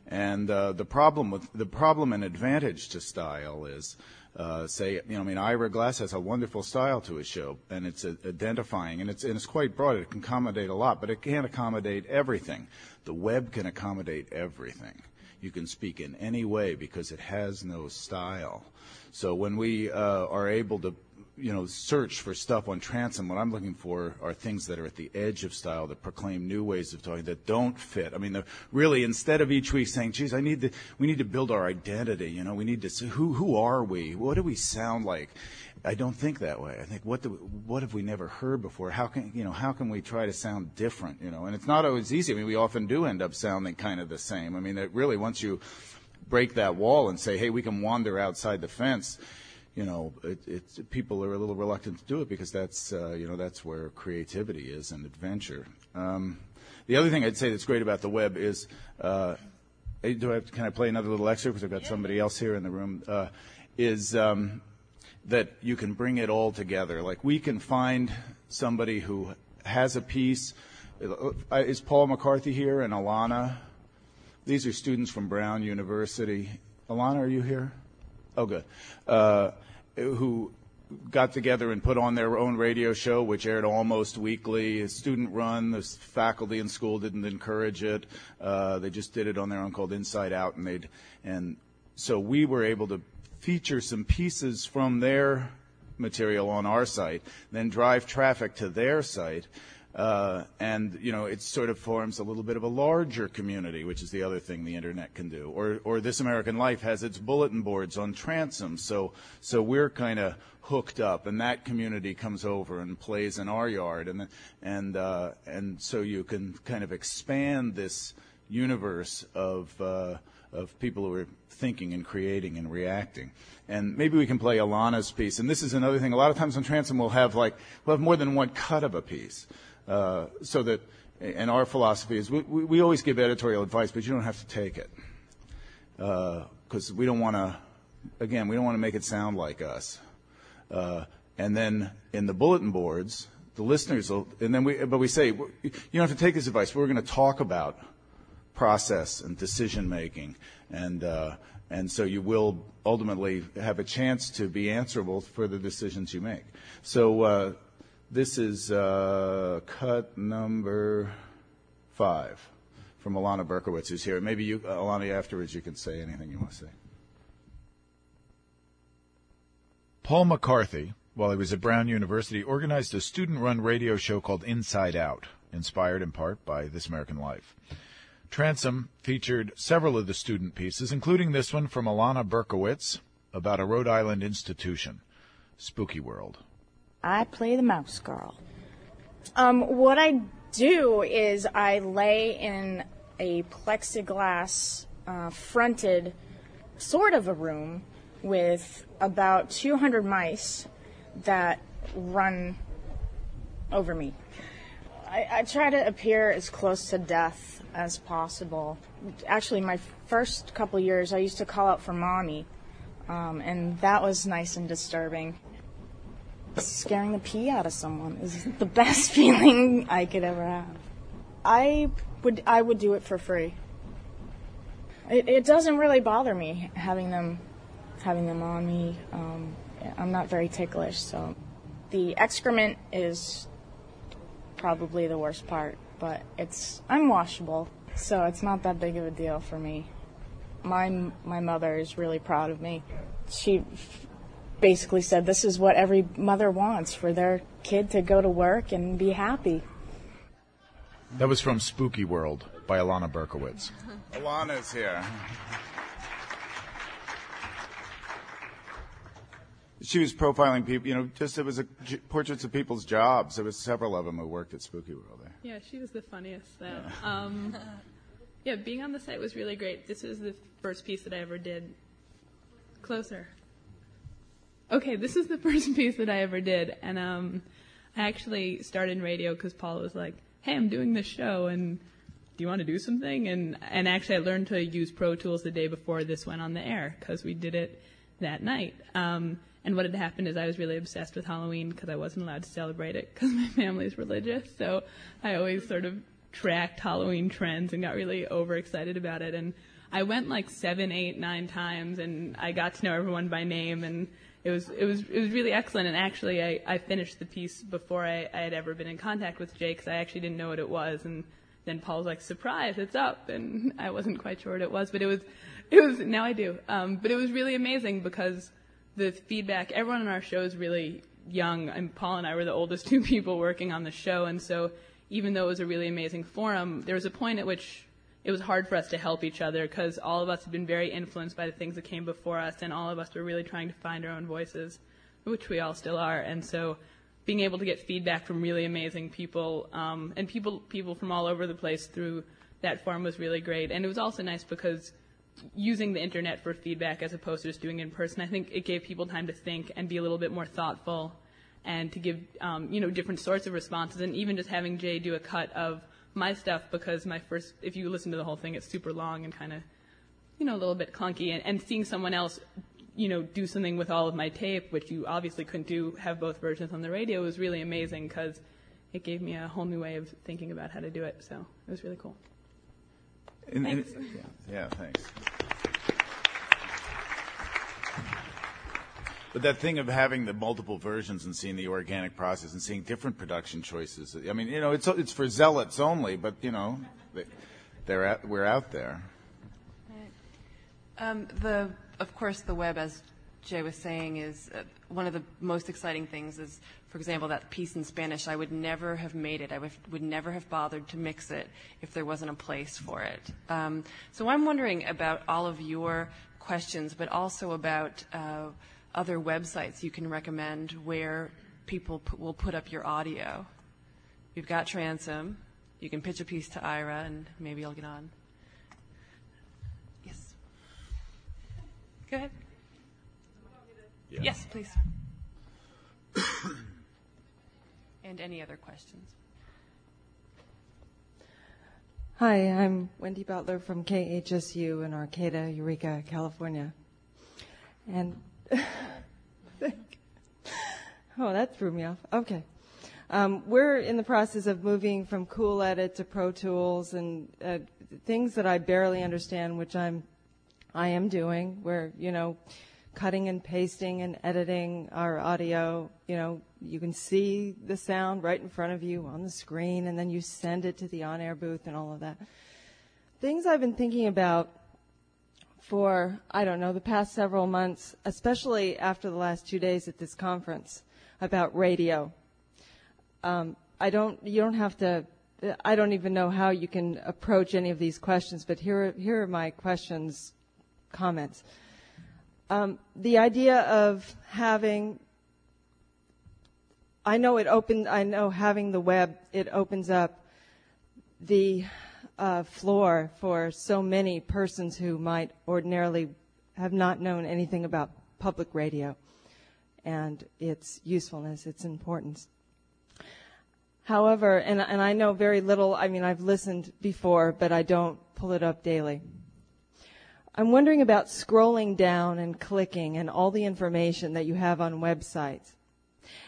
And uh, the problem with the problem and advantage to style is, uh, say, you know, I mean, Ira Glass has a wonderful style to his show, and it's uh, identifying, and it's and it's quite broad. It can accommodate a lot, but it can't accommodate everything. The web can accommodate everything. You can speak in any way because it has no style. So when we uh, are able to you know, search for stuff on transom, what I'm looking for are things that are at the edge of style that proclaim new ways of talking that don't fit. I mean, the, really, instead of each week saying, "Geez, I need to," we need to build our identity. You know, we need to see who who are we? What do we sound like? I don't think that way. I think what do, what have we never heard before? How can you know how can we try to sound different? You know, and it's not always easy. I mean, we often do end up sounding kind of the same. I mean, it really once you break that wall and say, hey, we can wander outside the fence. You know, it, it's people are a little reluctant to do it because that's uh, you know that's where creativity is and adventure. Um, the other thing I'd say that's great about the web is, uh, do I have can I play another little excerpt because I've got somebody else here in the room? Uh, is um, that you can bring it all together. Like we can find somebody who has a piece. Uh, is Paul McCarthy here and Alana? These are students from Brown University. Alana, are you here? Oh, good. Uh, who got together and put on their own radio show, which aired almost weekly. A student run. The faculty in school didn't encourage it. Uh, they just did it on their own, called Inside Out, and they and so we were able to feature some pieces from their material on our site, then drive traffic to their site. Uh, and you know it sort of forms a little bit of a larger community, which is the other thing the internet can do. Or, or This American Life has its bulletin boards on transom, so so we're kind of hooked up, and that community comes over and plays in our yard, and and uh, and so you can kind of expand this universe of uh, of people who are thinking and creating and reacting. And maybe we can play Alana's piece. And this is another thing. A lot of times on transom we'll have like we'll have more than one cut of a piece, so that. And our philosophy is we, we, always give editorial advice, but you don't have to take it because uh, we don't want to. Again, we don't want to make it sound like us. Uh, and then in the bulletin boards, the listeners will, and then we, but we say, you don't have to take this advice. We're going to talk about process and decision making, and uh, and so you will ultimately have a chance to be answerable for the decisions you make. So uh, this is uh, cut number five from Alana Berkowitz, who's here. Maybe you, uh, Alana, afterwards you can say anything you want to say. Paul McCarthy, while he was at Brown University, organized a student-run radio show called Inside Out, inspired in part by This American Life. Transom featured several of the student pieces, including this one from Alana Berkowitz about a Rhode Island institution, Spooky World. I play the mouse girl. Um, what I do is I lay in a plexiglass uh, fronted sort of a room with about 200 mice that run over me. I, I try to appear as close to death as possible. Actually, my first couple years, I used to call out for mommy, um, and that was nice and disturbing. Scaring the pee out of someone is the best feeling I could ever have. I would I would do it for free. It, it doesn't really bother me having them having them on me. Um, I'm not very ticklish, so the excrement is probably the worst part but it's I'm washable, so it's not that big of a deal for me. My my mother is really proud of me. She basically said this is what every mother wants for their kid to go to work and be happy. That was from Spooky World by Alana Berkowitz. Alana's here. she was profiling people. You know, just it was a, portraits of people's jobs. There was several of them who worked at Spooky World there. Yeah, she was the funniest though. Yeah. Um, yeah, being on the site was really great. This was the first piece that I ever did. Closer. Okay, this is the first piece that I ever did, and um, I actually started in radio because Paul was like, "Hey, I'm doing this show, and do you want to do something?" And and actually, I learned to use Pro Tools the day before this went on the air because we did it that night. Um, and what had happened is I was really obsessed with Halloween because I wasn't allowed to celebrate it because my family's religious. So I always sort of tracked Halloween trends and got really overexcited about it. And I went like seven, eight, nine times, and I got to know everyone by name, and it was it was it was really excellent. And actually, I, I finished the piece before I, I had ever been in contact with Jay because I actually didn't know what it was. And then Paul's like, "Surprise, it's up!" And I wasn't quite sure what it was, but it was it was now I do. Um, but it was really amazing because the feedback, everyone on our show is really young, and Paul and I were the oldest two people working on the show, and so even though it was a really amazing forum, there was a point at which it was hard for us to help each other because all of us had been very influenced by the things that came before us, and all of us were really trying to find our own voices, which we all still are. And so, being able to get feedback from really amazing people um, and people people from all over the place through that forum was really great. And it was also nice because using the internet for feedback as opposed to just doing it in person, I think it gave people time to think and be a little bit more thoughtful and to give um, you know different sorts of responses. And even just having Jay do a cut of my stuff because my first, if you listen to the whole thing, it's super long and kind of, you know, a little bit clunky. And, and seeing someone else, you know, do something with all of my tape, which you obviously couldn't do, have both versions on the radio, was really amazing because it gave me a whole new way of thinking about how to do it. So it was really cool. In- in- Thanks. yeah, yeah, thanks. But that thing of having the multiple versions and seeing the organic process and seeing different production choices. I mean, you know, it's it's for zealots only, but you know, they, they're out, we're out there. Um, the, of course, the web, as Jay was saying, is uh, one of the most exciting things. Is, for example, that piece in Spanish. I would never have made it. I would, would never have bothered to mix it if there wasn't a place for it. Um, so I'm wondering about all of your questions, but also about uh, other websites you can recommend where people p- will put up your audio. You've got Transom. You can pitch a piece to Ira, and maybe I'll get on. Yes. Go ahead. Yes, please. and any other questions? Hi, I'm Wendy Butler from KHSU in Arcata, Eureka, California. And oh, that threw me off. Okay. Um, we're in the process of moving from Cool Edit to Pro Tools and uh, things that I barely understand, which I'm I am doing. We're you know cutting and pasting and editing our audio. You know, you can see the sound right in front of you on the screen, and then you send it to the on-air booth and all of that. Things I've been thinking about for, I don't know, the past several months, especially after the last two days at this conference about radio. Um, I don't, you don't have to, I don't even know how you can approach any of these questions, but here, are- here are my questions, comments. Um, the idea of having, I know it opened, I know having the web, it opens up the uh, floor for so many persons who might ordinarily have not known anything about public radio and its usefulness, its importance. However, and, and I know very little, I mean, I've listened before, but I don't pull it up daily. I'm wondering about scrolling down and clicking and all the information that you have on websites.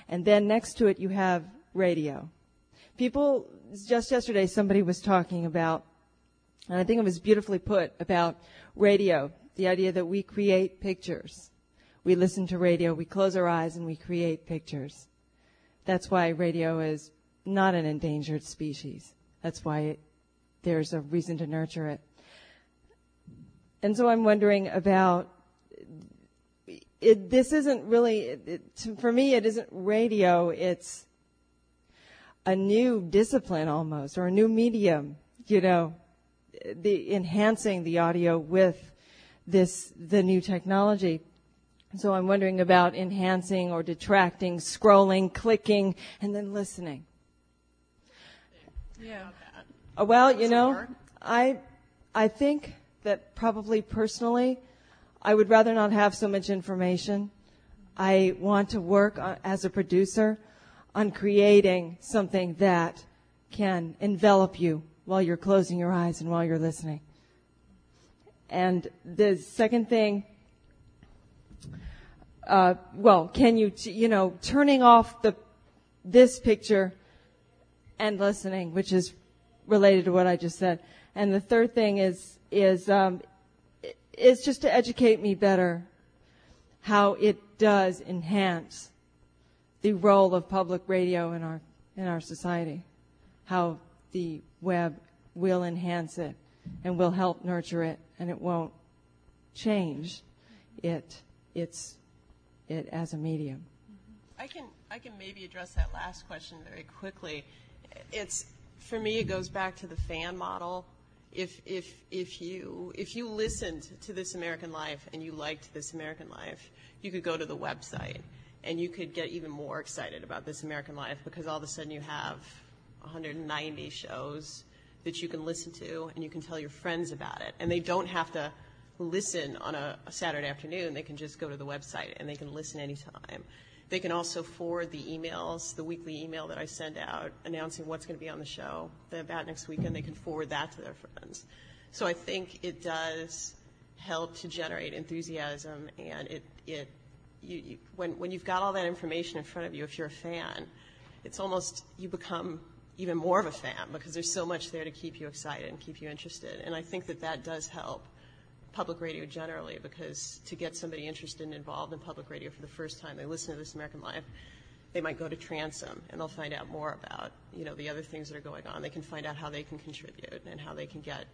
And then next to it, you have radio. People, just yesterday, somebody was talking about, and I think it was beautifully put, about radio. The idea that we create pictures. We listen to radio, we close our eyes, and we create pictures. That's why radio is not an endangered species. That's why it, there's a reason to nurture it. And so I'm wondering about it, this isn't really, it, to- for me, it isn't radio, it's a new discipline almost, or a new medium, you know, the enhancing the audio with this, the new technology. So I'm wondering about enhancing or detracting, scrolling, clicking, and then listening. Yeah. Uh, Well, you know, I, I think that probably personally, I would rather not have so much information. I want to work as a producer on creating something that can envelop you while you're closing your eyes and while you're listening. And the second thing, uh, well, can you, t- you know, turning off the, this picture and listening, which is related to what I just said. And the third thing is is um, is just to educate me better how it does enhance the role of public radio in our in our society, how the web will enhance it and will help nurture it, and it won't change it its it as a medium. Mm-hmm. I can I can maybe address that last question very quickly. It's for me it goes back to the fan model. If if if you if you listened to This American Life and you liked This American Life, you could go to the website and you could get even more excited about This American Life because all of a sudden you have 190 shows that you can listen to and you can tell your friends about it. And they don't have to listen on a, a Saturday afternoon. They can just go to the website and they can listen anytime. They can also forward the emails, the weekly email that I send out announcing what's going to be on the show about next weekend. They can forward that to their friends. So I think it does help to generate enthusiasm, and it it when you've got all that information in front of you, if you're a fan, it's almost you become even more of a fan because there's so much there to keep you excited and keep you interested. And I think that that does help public radio generally because to get somebody interested and involved in public radio for the first time, they listen to This American Life, they might go to Transom and they'll find out more about, you know, the other things that are going on. They can find out how they can contribute and how they can get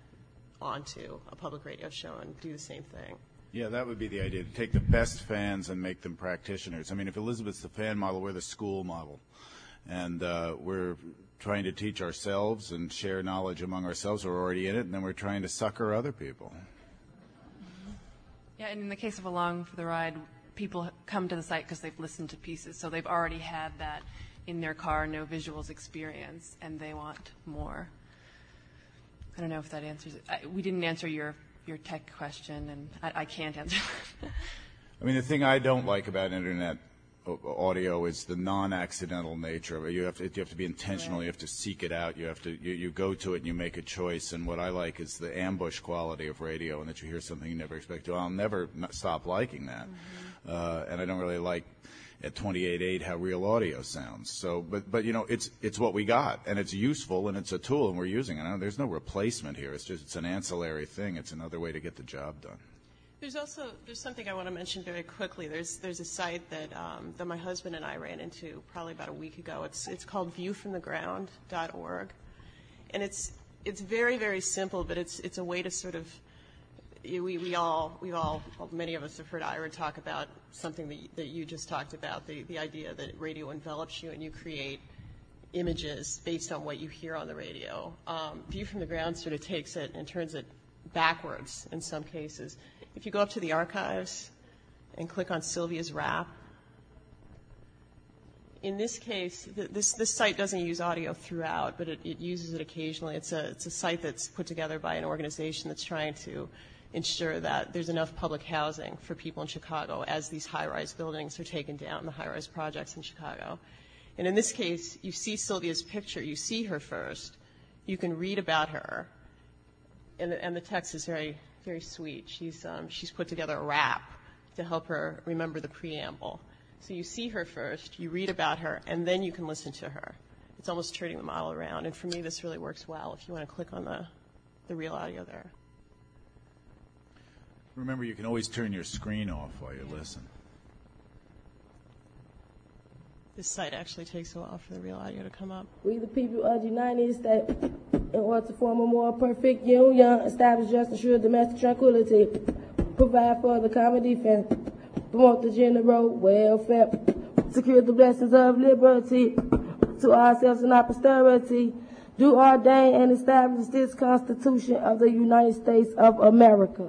onto a public radio show and do the same thing. Yeah, that would be the idea to take the best fans and make them practitioners. I mean, if Elizabeth's the fan model, we're the school model. And uh, we're trying to teach ourselves and share knowledge among ourselves. We're already in it, and then we're trying to sucker other people. Yeah, and in the case of Along for the Ride, people come to the site because they've listened to pieces, so they've already had that in their car, no visuals experience, and they want more. I don't know if that answers it. I, we didn't answer your your tech question, and I, I can't answer. I mean, the thing I don't like about internet audio is the non-accidental nature of it. You have to, you have to be intentional. Right. You have to seek it out. You have to you, you go to it and you make a choice. And what I like is the ambush quality of radio, and that you hear something you never expect to. I'll never stop liking that, mm-hmm. uh, and I don't really like at 28.8 how real audio sounds. So, but but you know, it's it's what we got, and it's useful, and it's a tool, and we're using it. There's no replacement here. It's just it's an ancillary thing. It's another way to get the job done. There's also there's something I want to mention very quickly. There's there's a site that um, that my husband and I ran into probably about a week ago. It's it's called viewfromtheground.org, and it's it's very very simple, but it's it's a way to sort of we we all we all well, many of us have heard Ira talk about something that that you just talked about the the idea that radio envelops you and you create images based on what you hear on the radio. Um, View from the ground sort of takes it and turns it backwards in some cases if you go up to the archives and click on Sylvia's rap, in this case, this, this site doesn't use audio throughout, but it, it uses it occasionally. It's a, it's a site that's put together by an organization that's trying to ensure that there's enough public housing for people in Chicago as these high-rise buildings are taken down, the high-rise projects in Chicago. And in this case, you see Sylvia's picture. You see her first. You can read about her. And the, and the text is very very sweet. She's, um, she's put together a rap to help her remember the preamble. So you see her first, you read about her, and then you can listen to her. It's almost turning the model around. And for me, this really works well if you want to click on the, the real audio there. Remember, you can always turn your screen off while you listen. This site actually takes a while for the real audio to come up. We, the people of the United States, in order to form a more perfect union, establish just ensure domestic tranquility, provide for the common defense, promote the general welfare, secure the blessings of liberty to ourselves and our posterity, do ordain and establish this Constitution of the United States of America.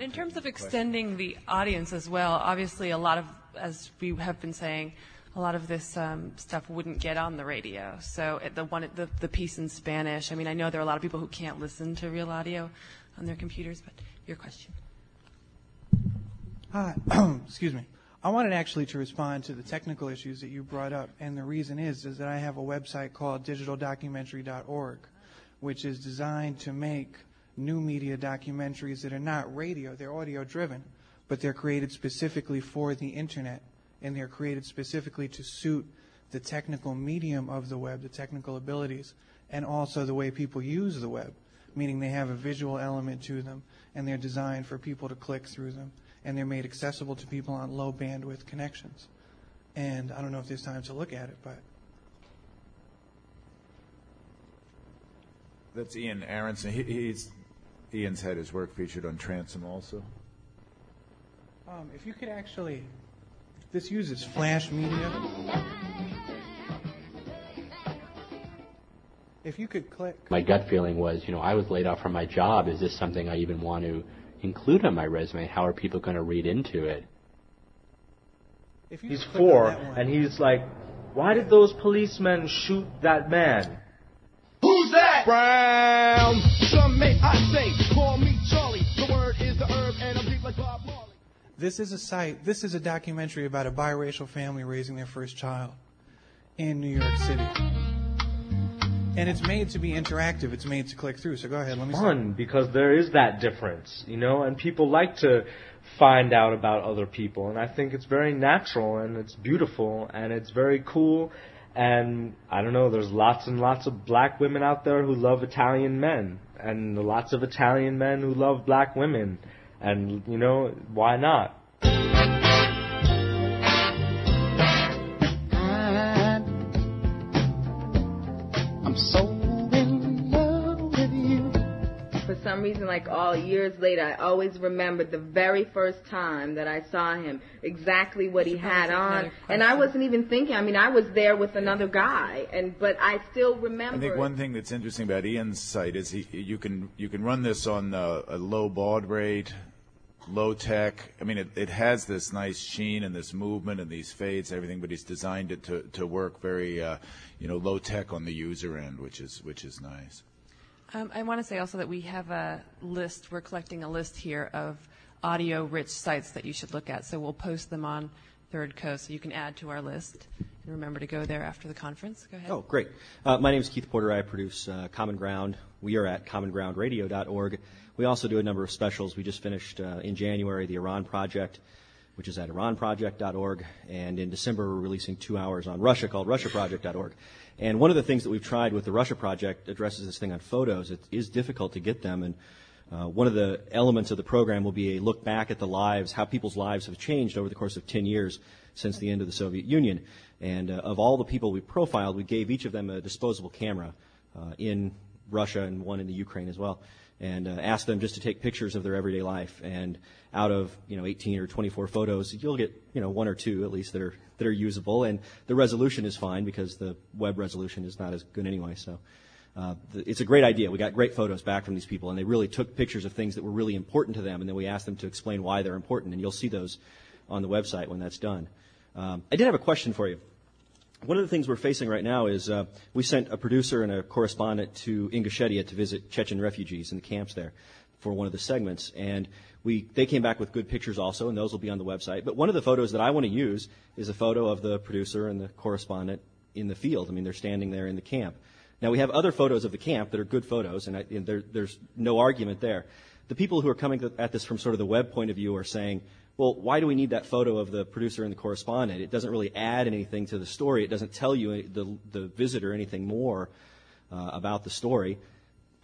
And in terms of extending the audience as well, obviously a lot of, as we have been saying, a lot of this um, stuff wouldn't get on the radio. So the one, the, the piece in Spanish. I mean, I know there are a lot of people who can't listen to real audio on their computers. But your question. Hi, excuse me. I wanted actually to respond to the technical issues that you brought up, and the reason is is that I have a website called digitaldocumentary.org, which is designed to make new media documentaries that are not radio, they're audio driven, but they're created specifically for the internet and they're created specifically to suit the technical medium of the web, the technical abilities, and also the way people use the web, meaning they have a visual element to them and they're designed for people to click through them and they're made accessible to people on low bandwidth connections. And I don't know if there's time to look at it, but that's Ian Aronson. He, he's Ian's had his work featured on Transom also. Um, if you could actually, this uses flash media. If you could click. My gut feeling was, you know, I was laid off from my job. Is this something I even want to include on my resume? How are people going to read into it? He's four, and he's like, why did those policemen shoot that man? Who's? Brown. Some may I say, call me Charlie. The word is the herb, and I'm deep like Bob Marley. This is a site, this is a documentary about a biracial family raising their first child in New York City. And it's made to be interactive. It's made to click through. So go ahead. Let me. Fun because there is that difference, you know, and people like to find out about other people, and I think it's very natural and it's beautiful and it's very cool. And I don't know, there's lots and lots of black women out there who love Italian men, and lots of Italian men who love black women, and you know, why not? I'm so some reason, like all years later, I always remembered the very first time that I saw him, exactly what he had on, and I wasn't even thinking. I mean, I was there with another guy, and but I still remember. I remember. think one thing that's interesting about Ian's site is he you can you can run this on uh, a low baud rate, low tech. I mean, it, it has this nice sheen and this movement and these fades, and everything, but he's designed it to, to work very, uh, you know, low tech on the user end, which is which is nice. Um, I want to say also that we have a list, we're collecting a list here of audio rich sites that you should look at. So we'll post them on Third Coast so you can add to our list. And remember to go there after the conference. Go ahead. Oh, great. Uh, my name is Keith Porter. I produce uh, Common Ground. We are at commongroundradio.org. We also do a number of specials. We just finished uh, in January the Iran Project, which is at iranproject.org. And in December, we're releasing two hours on Russia called russiaproject.org. And one of the things that we've tried with the Russia Project addresses this thing on photos. It is difficult to get them. And uh, one of the elements of the program will be a look back at the lives, how people's lives have changed over the course of 10 years since the end of the Soviet Union. And uh, of all the people we profiled, we gave each of them a disposable camera uh, in Russia and one in the Ukraine as well, and uh, asked them just to take pictures of their everyday life. And out of you know 18 or 24 photos, you'll get you know one or two at least that are that are usable, and the resolution is fine because the web resolution is not as good anyway. So. Uh, th- it's a great idea. We got great photos back from these people, and they really took pictures of things that were really important to them, and then we asked them to explain why they're important, and you'll see those on the website when that's done. Um, I did have a question for you. One of the things we're facing right now is uh, we sent a producer and a correspondent to Ingushetia to visit Chechen refugees in the camps there for one of the segments, and we they came back with good pictures also, and those will be on the website. But one of the photos that I want to use is a photo of the producer and the correspondent in the field. I mean, they're standing there in the camp. Now we have other photos of the camp that are good photos, and, I, and there, there's no argument there. The people who are coming at this from sort of the web point of view are saying, well, why do we need that photo of the producer and the correspondent? It doesn't really add anything to the story. It doesn't tell you, the, the visitor, anything more uh, about the story.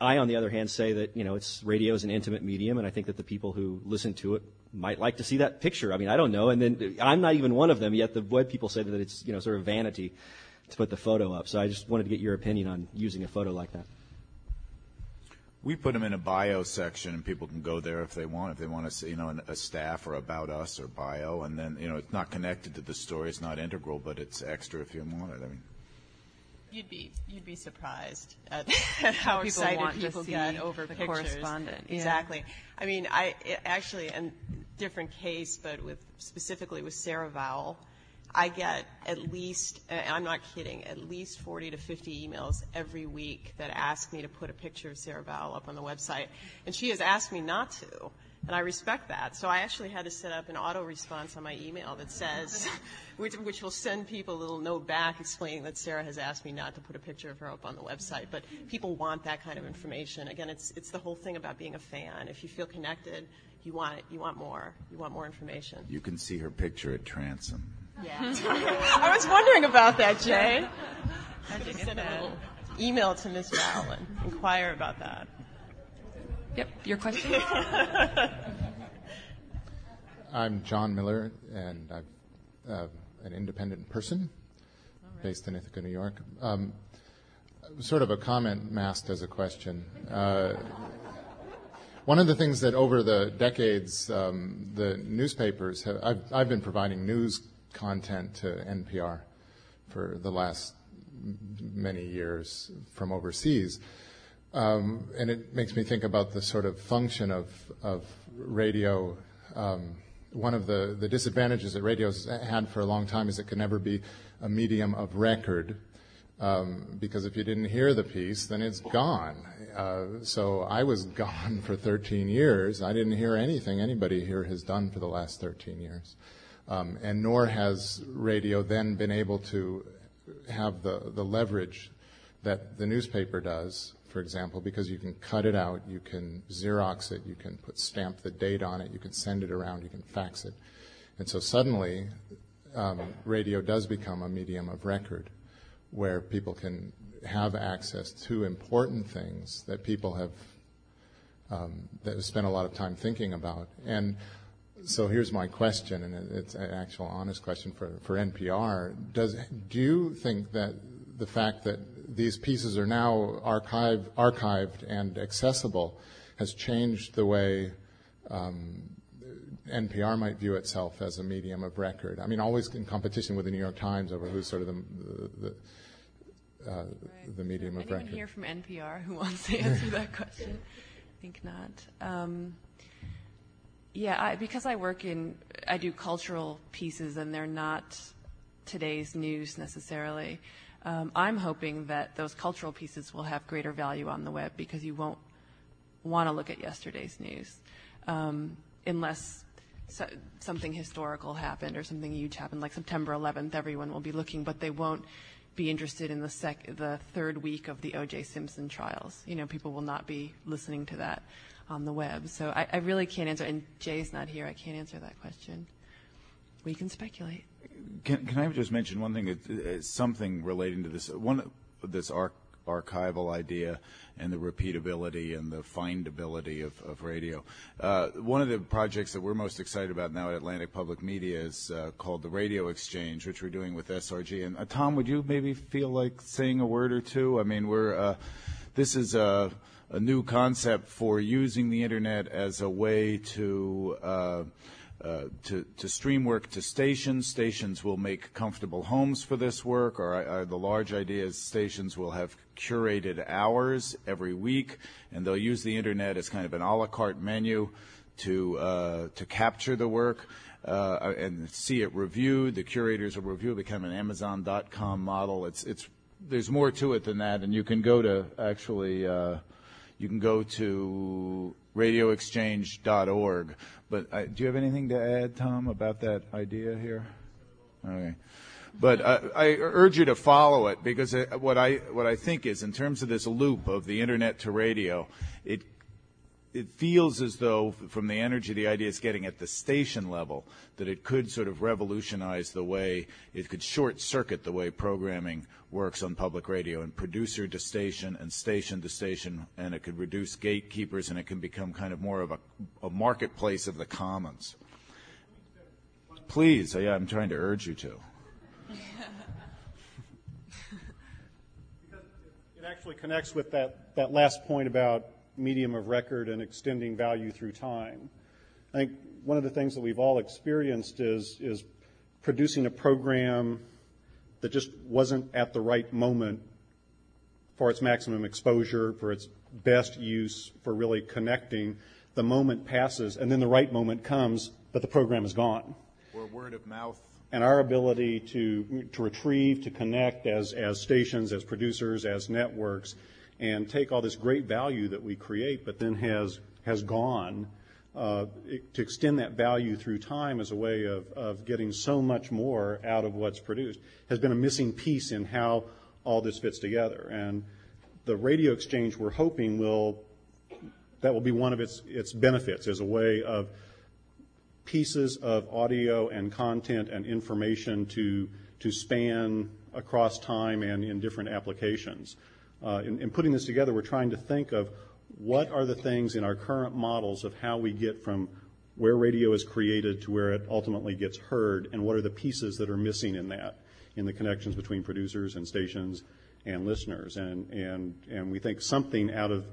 I, on the other hand, say that you know it's radio is an intimate medium, and I think that the people who listen to it might like to see that picture. I mean, I don't know, and then I'm not even one of them yet. The web people say that it's you know sort of vanity to put the photo up. So I just wanted to get your opinion on using a photo like that. We put them in a bio section, and people can go there if they want. If they want to see, you know, a staff or about us or bio, and then you know, it's not connected to the story. It's not integral, but it's extra if you want it. I mean, You'd be you'd be surprised at, at how People excited want people see get over the pictures. correspondent, yeah. Exactly. I mean, I it, actually, and different case, but with specifically with Sarah Vowell, I get at least, I'm not kidding, at least 40 to 50 emails every week that ask me to put a picture of Sarah Vowell up on the website, and she has asked me not to. And I respect that. So I actually had to set up an auto response on my email that says, which, which will send people a little note back explaining that Sarah has asked me not to put a picture of her up on the website. But people want that kind of information. Again, it's, it's the whole thing about being a fan. If you feel connected, you want it, you want more. You want more information. you can see her picture at Transom. Yeah. I was wondering about that, Jay. I should send a little email to Ms. Vowell and inquire about that. Yep, your question? I'm John Miller, and I'm uh, an independent person based in Ithaca, New York. Um, sort of a comment masked as a question. Uh, one of the things that over the decades, um, the newspapers have, I've, I've been providing news content to NPR for the last many years from overseas. Um, and it makes me think about the sort of function of, of radio. Um, one of the, the disadvantages that radio's had for a long time is it could never be a medium of record. Um, because if you didn't hear the piece, then it's gone. Uh, so I was gone for 13 years. I didn't hear anything anybody here has done for the last 13 years. Um, and nor has radio then been able to have the, the leverage that the newspaper does, for example, because you can cut it out, you can Xerox it, you can put stamp the date on it, you can send it around, you can fax it. And so suddenly, um, radio does become a medium of record where people can have access to important things that people have um, that have spent a lot of time thinking about. And so here's my question, and it's an actual honest question for, for NPR. Does, do you think that the fact that these pieces are now archive, archived and accessible has changed the way um, NPR might view itself as a medium of record? I mean, always in competition with the New York Times over who's sort of the, the, uh, right. the medium of record. Anyone record. here from NPR who wants to answer that question? I think not. Um, yeah, I, because I work in, I do cultural pieces and they're not today's news necessarily. Um, I'm hoping that those cultural pieces will have greater value on the web because you won't want to look at yesterday's news um, unless so, something historical happened or something huge happened, like September 11th. Everyone will be looking, but they won't be interested in the sec- the third week of the O.J. Simpson trials. You know, people will not be listening to that on the web. So I, I really can't answer. And Jay's not here. I can't answer that question. We can speculate. Can, can I just mention one thing? It's, something relating to this one this arc, archival idea and the repeatability and the findability of, of radio. Uh, one of the projects that we're most excited about now at Atlantic Public Media is uh, called the Radio Exchange, which we're doing with SRG. And uh, Tom, would you maybe feel like saying a word or two? I mean, we're uh, this is a, a, new concept for using the internet as a way to uh, uh, to, to, stream work to stations. Stations will make comfortable homes for this work, or uh, the large idea is stations will have curated hours every week, and they'll use the internet as kind of an a la carte menu to uh, to capture the work. Uh, and see it reviewed. The curators will review it, become an Amazon.com model. It's it's there's more to it than that, and you can go to actually uh, you can go to radioexchange.org. But uh, do you have anything to add, Tom, about that idea here? Okay. But uh, I urge you to follow it because uh, what I what I think is in terms of this loop of the internet to radio, it it feels as though, from the energy the idea is getting at the station level, that it could sort of revolutionize the way it could short circuit the way programming works on public radio and producer to station and station to station, and it could reduce gatekeepers and it can become kind of more of a, a marketplace of the commons. Please, yeah, I'm trying to urge you to. it actually connects with that, that last point about medium of record and extending value through time. I think one of the things that we've all experienced is, is producing a program that just wasn't at the right moment for its maximum exposure, for its best use, for really connecting. The moment passes, and then the right moment comes, but the program is gone. Or word of mouth. And our ability to, to retrieve, to connect as, as stations, as producers, as networks, and take all this great value that we create, but then has has gone. Uh, to extend that value through time as a way of, of getting so much more out of what's produced has been a missing piece in how all this fits together. And the radio exchange we're hoping will that will be one of its its benefits as a way of pieces of audio and content and information to to span across time and in different applications. Uh, in, in putting this together, we're trying to think of what are the things in our current models of how we get from where radio is created to where it ultimately gets heard, and what are the pieces that are missing in that, in the connections between producers and stations and listeners. And, and, and we think something out of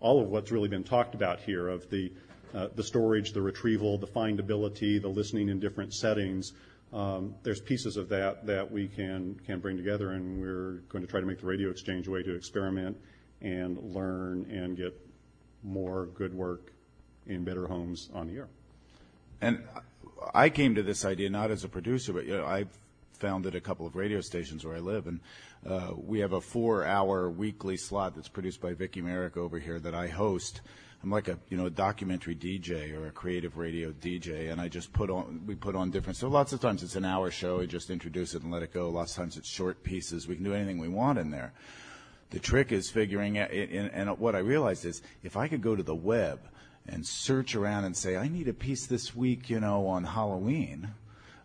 all of what's really been talked about here of the uh, the storage, the retrieval, the findability, the listening in different settings. Um, there's pieces of that that we can can bring together, and we're going to try to make the radio exchange a way to experiment and learn and get more good work in better homes on the air. And I came to this idea not as a producer, but you know, I founded a couple of radio stations where I live, and uh, we have a four-hour weekly slot that's produced by Viki Merrick over here that I host. I'm like a you know a documentary DJ or a creative radio DJ, and I just put on we put on different. So lots of times it's an hour show. I just introduce it and let it go. Lots of times it's short pieces. We can do anything we want in there. The trick is figuring out, and, what I realized is if I could go to the web and search around and say, I need a piece this week, you know, on Halloween,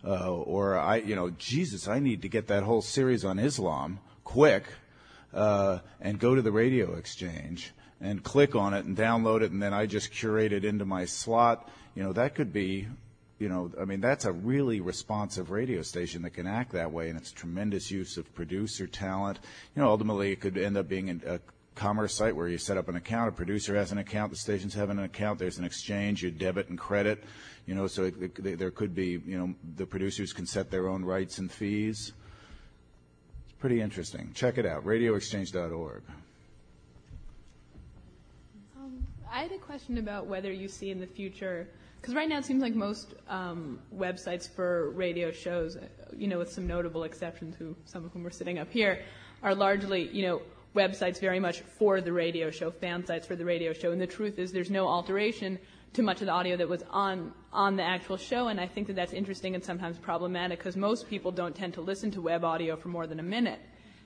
uh, or I, you know, Jesus, I need to get that whole series on Islam quick, uh, and go to the radio exchange and click on it and download it, and then I just curate it into my slot. You know, that could be you know, I mean, that's a really responsive radio station that can act that way, and it's tremendous use of producer talent. You know, ultimately, it could end up being a commerce site where you set up an account, a producer has an account, the stations have an account, there's an exchange, you debit and credit, you know, so it, there could be, you know, the producers can set their own rights and fees. It's pretty interesting. Check it out, radioexchange.org. I had a question about whether you see in the future because right now it seems like most um, websites for radio shows, you know, with some notable exceptions, who some of whom are sitting up here, are largely, you know, websites very much for the radio show, fan sites for the radio show. And the truth is, there's no alteration to much of the audio that was on on the actual show. And I think that that's interesting and sometimes problematic because most people don't tend to listen to web audio for more than a minute.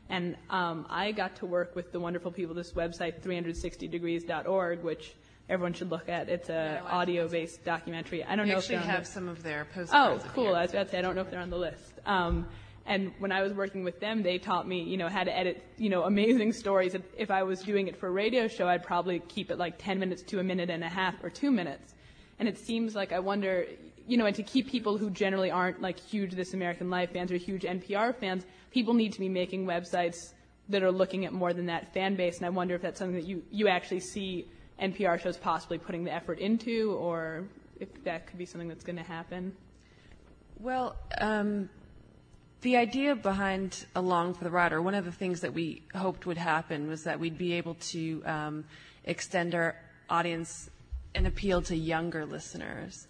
And um, I got to work with the wonderful people this website, 360degrees.org, which everyone should look at. It's an yeah, audio-based documentary. I don't we know if they have the, some of their postcards. Oh, cool. I was about to say I don't know if they're on the list. Um, and when I was working with them, they taught me, you know, how to edit, you know, amazing stories. If I was doing it for a radio show, I'd probably keep it like 10 minutes to a minute and a half or two minutes. And it seems like I wonder, you know, and to keep people who generally aren't like huge This American Life fans or huge NPR fans, people need to be making websites that are looking at more than that fan base. And I wonder if that's something that you, you actually see NPR shows possibly putting the effort into, or if that could be something that's going to happen? Well, um, the idea behind Along for the Ride, or one of the things that we hoped would happen, was that we'd be able to um, extend our audience and appeal to younger listeners.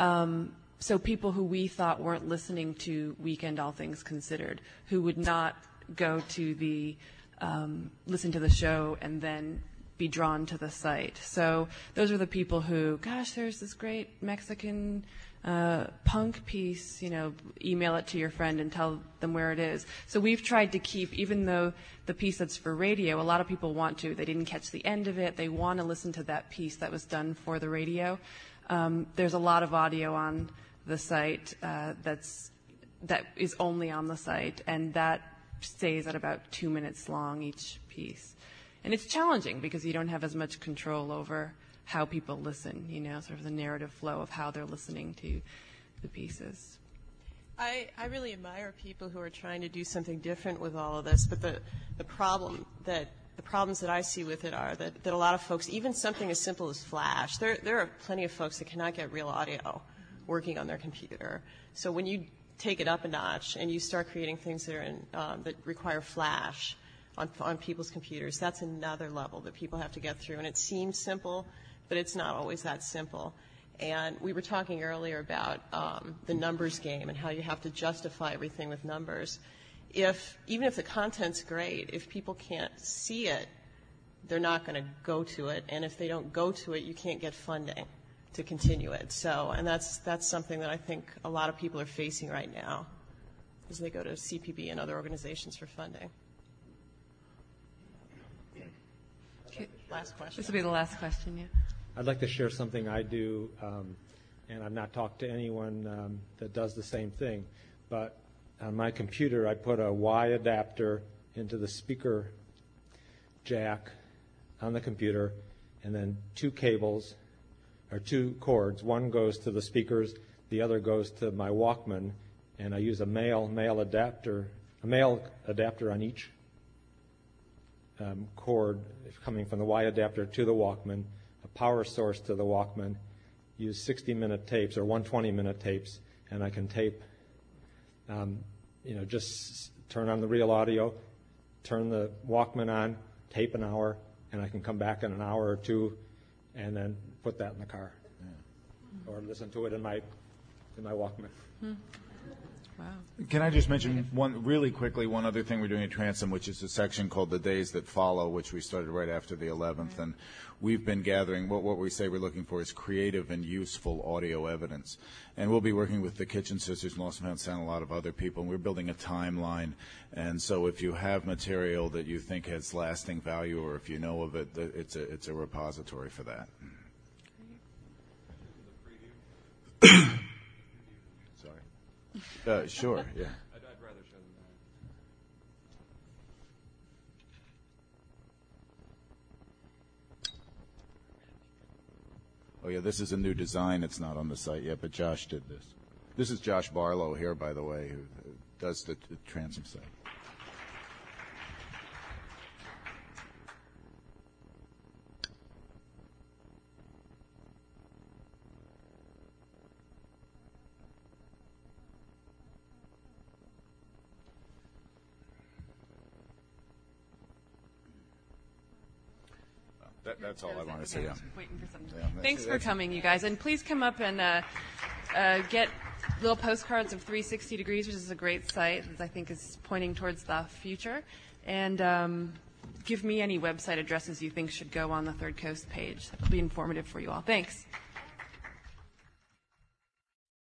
Um, so people who we thought weren't listening to Weekend All Things Considered, who would not go to the um, listen to the show and then be drawn to the site. So those are the people who, gosh, there's this great Mexican uh, punk piece, you know, email it to your friend and tell them where it is. So we've tried to keep, even though the piece that's for radio, a lot of people want to. They didn't catch the end of it. They want to listen to that piece that was done for the radio. Um, there's a lot of audio on the site uh, that's that is only on the site, and that stays at about two minutes long each piece. And it's challenging because you don't have as much control over how people listen, you know, sort of the narrative flow of how they're listening to the pieces. I, I really admire people who are trying to do something different with all of this, but the, the problem that the problems that I see with it are that, that a lot of folks, even something as simple as Flash, there, there are plenty of folks that cannot get real audio working on their computer. So when you take it up a notch and you start creating things that, are in, um, that require Flash, on, on people's computers. That's another level that people have to get through. And it seems simple, but it's not always that simple. And we were talking earlier about um, the numbers game and how you have to justify everything with numbers. If even if the content's great, if people can't see it, they're not going to go to it. And if they don't go to it, you can't get funding to continue it. So, and that's that's something that I think a lot of people are facing right now, as they go to CPB and other organizations for funding. Last question. This will be the last question, yeah. I'd like to share something I do, um, and I've not talked to anyone um, that does the same thing. But on my computer, I put a Y adapter into the speaker jack on the computer, and then two cables or two cords. One goes to the speakers, the other goes to my Walkman, and I use a male male adapter, a male adapter on each um, cord coming from the Y adapter to the Walkman, a power source to the Walkman, use 60 minute tapes or 120 minute tapes, and I can tape, um, you know, just turn on the real audio, turn the Walkman on, tape an hour, and I can come back in an hour or two and then put that in the car. Or listen to it in my, in my Walkman. Wow. Can I just mention one, really quickly, one other thing we're doing at Transom, which is a section called The Days That Follow, which we started right after the 11th. And we've been gathering, what, what we say we're looking for is creative and useful audio evidence. And we'll be working with the Kitchen Sisters, Lost and Found Sound, a lot of other people. And we're building a timeline. And so if you have material that you think has lasting value or if you know of it, it's a, it's a repository for that. Uh, sure, yeah. I'd, I'd rather show them that. Oh, yeah, this is a new design. It's not on the site yet, but Josh did this. This is Josh Barlow here, by the way, who does the, the transom site. That's all I want to say. Yeah. Waiting for something. Yeah, that's- Thanks for that's- coming, you guys, and please come up and uh, uh, get little postcards of 360 Degrees, which is a great site that I think is pointing towards the future, and um, give me any website addresses you think should go on the Third Coast page. It'll be informative for you all. Thanks.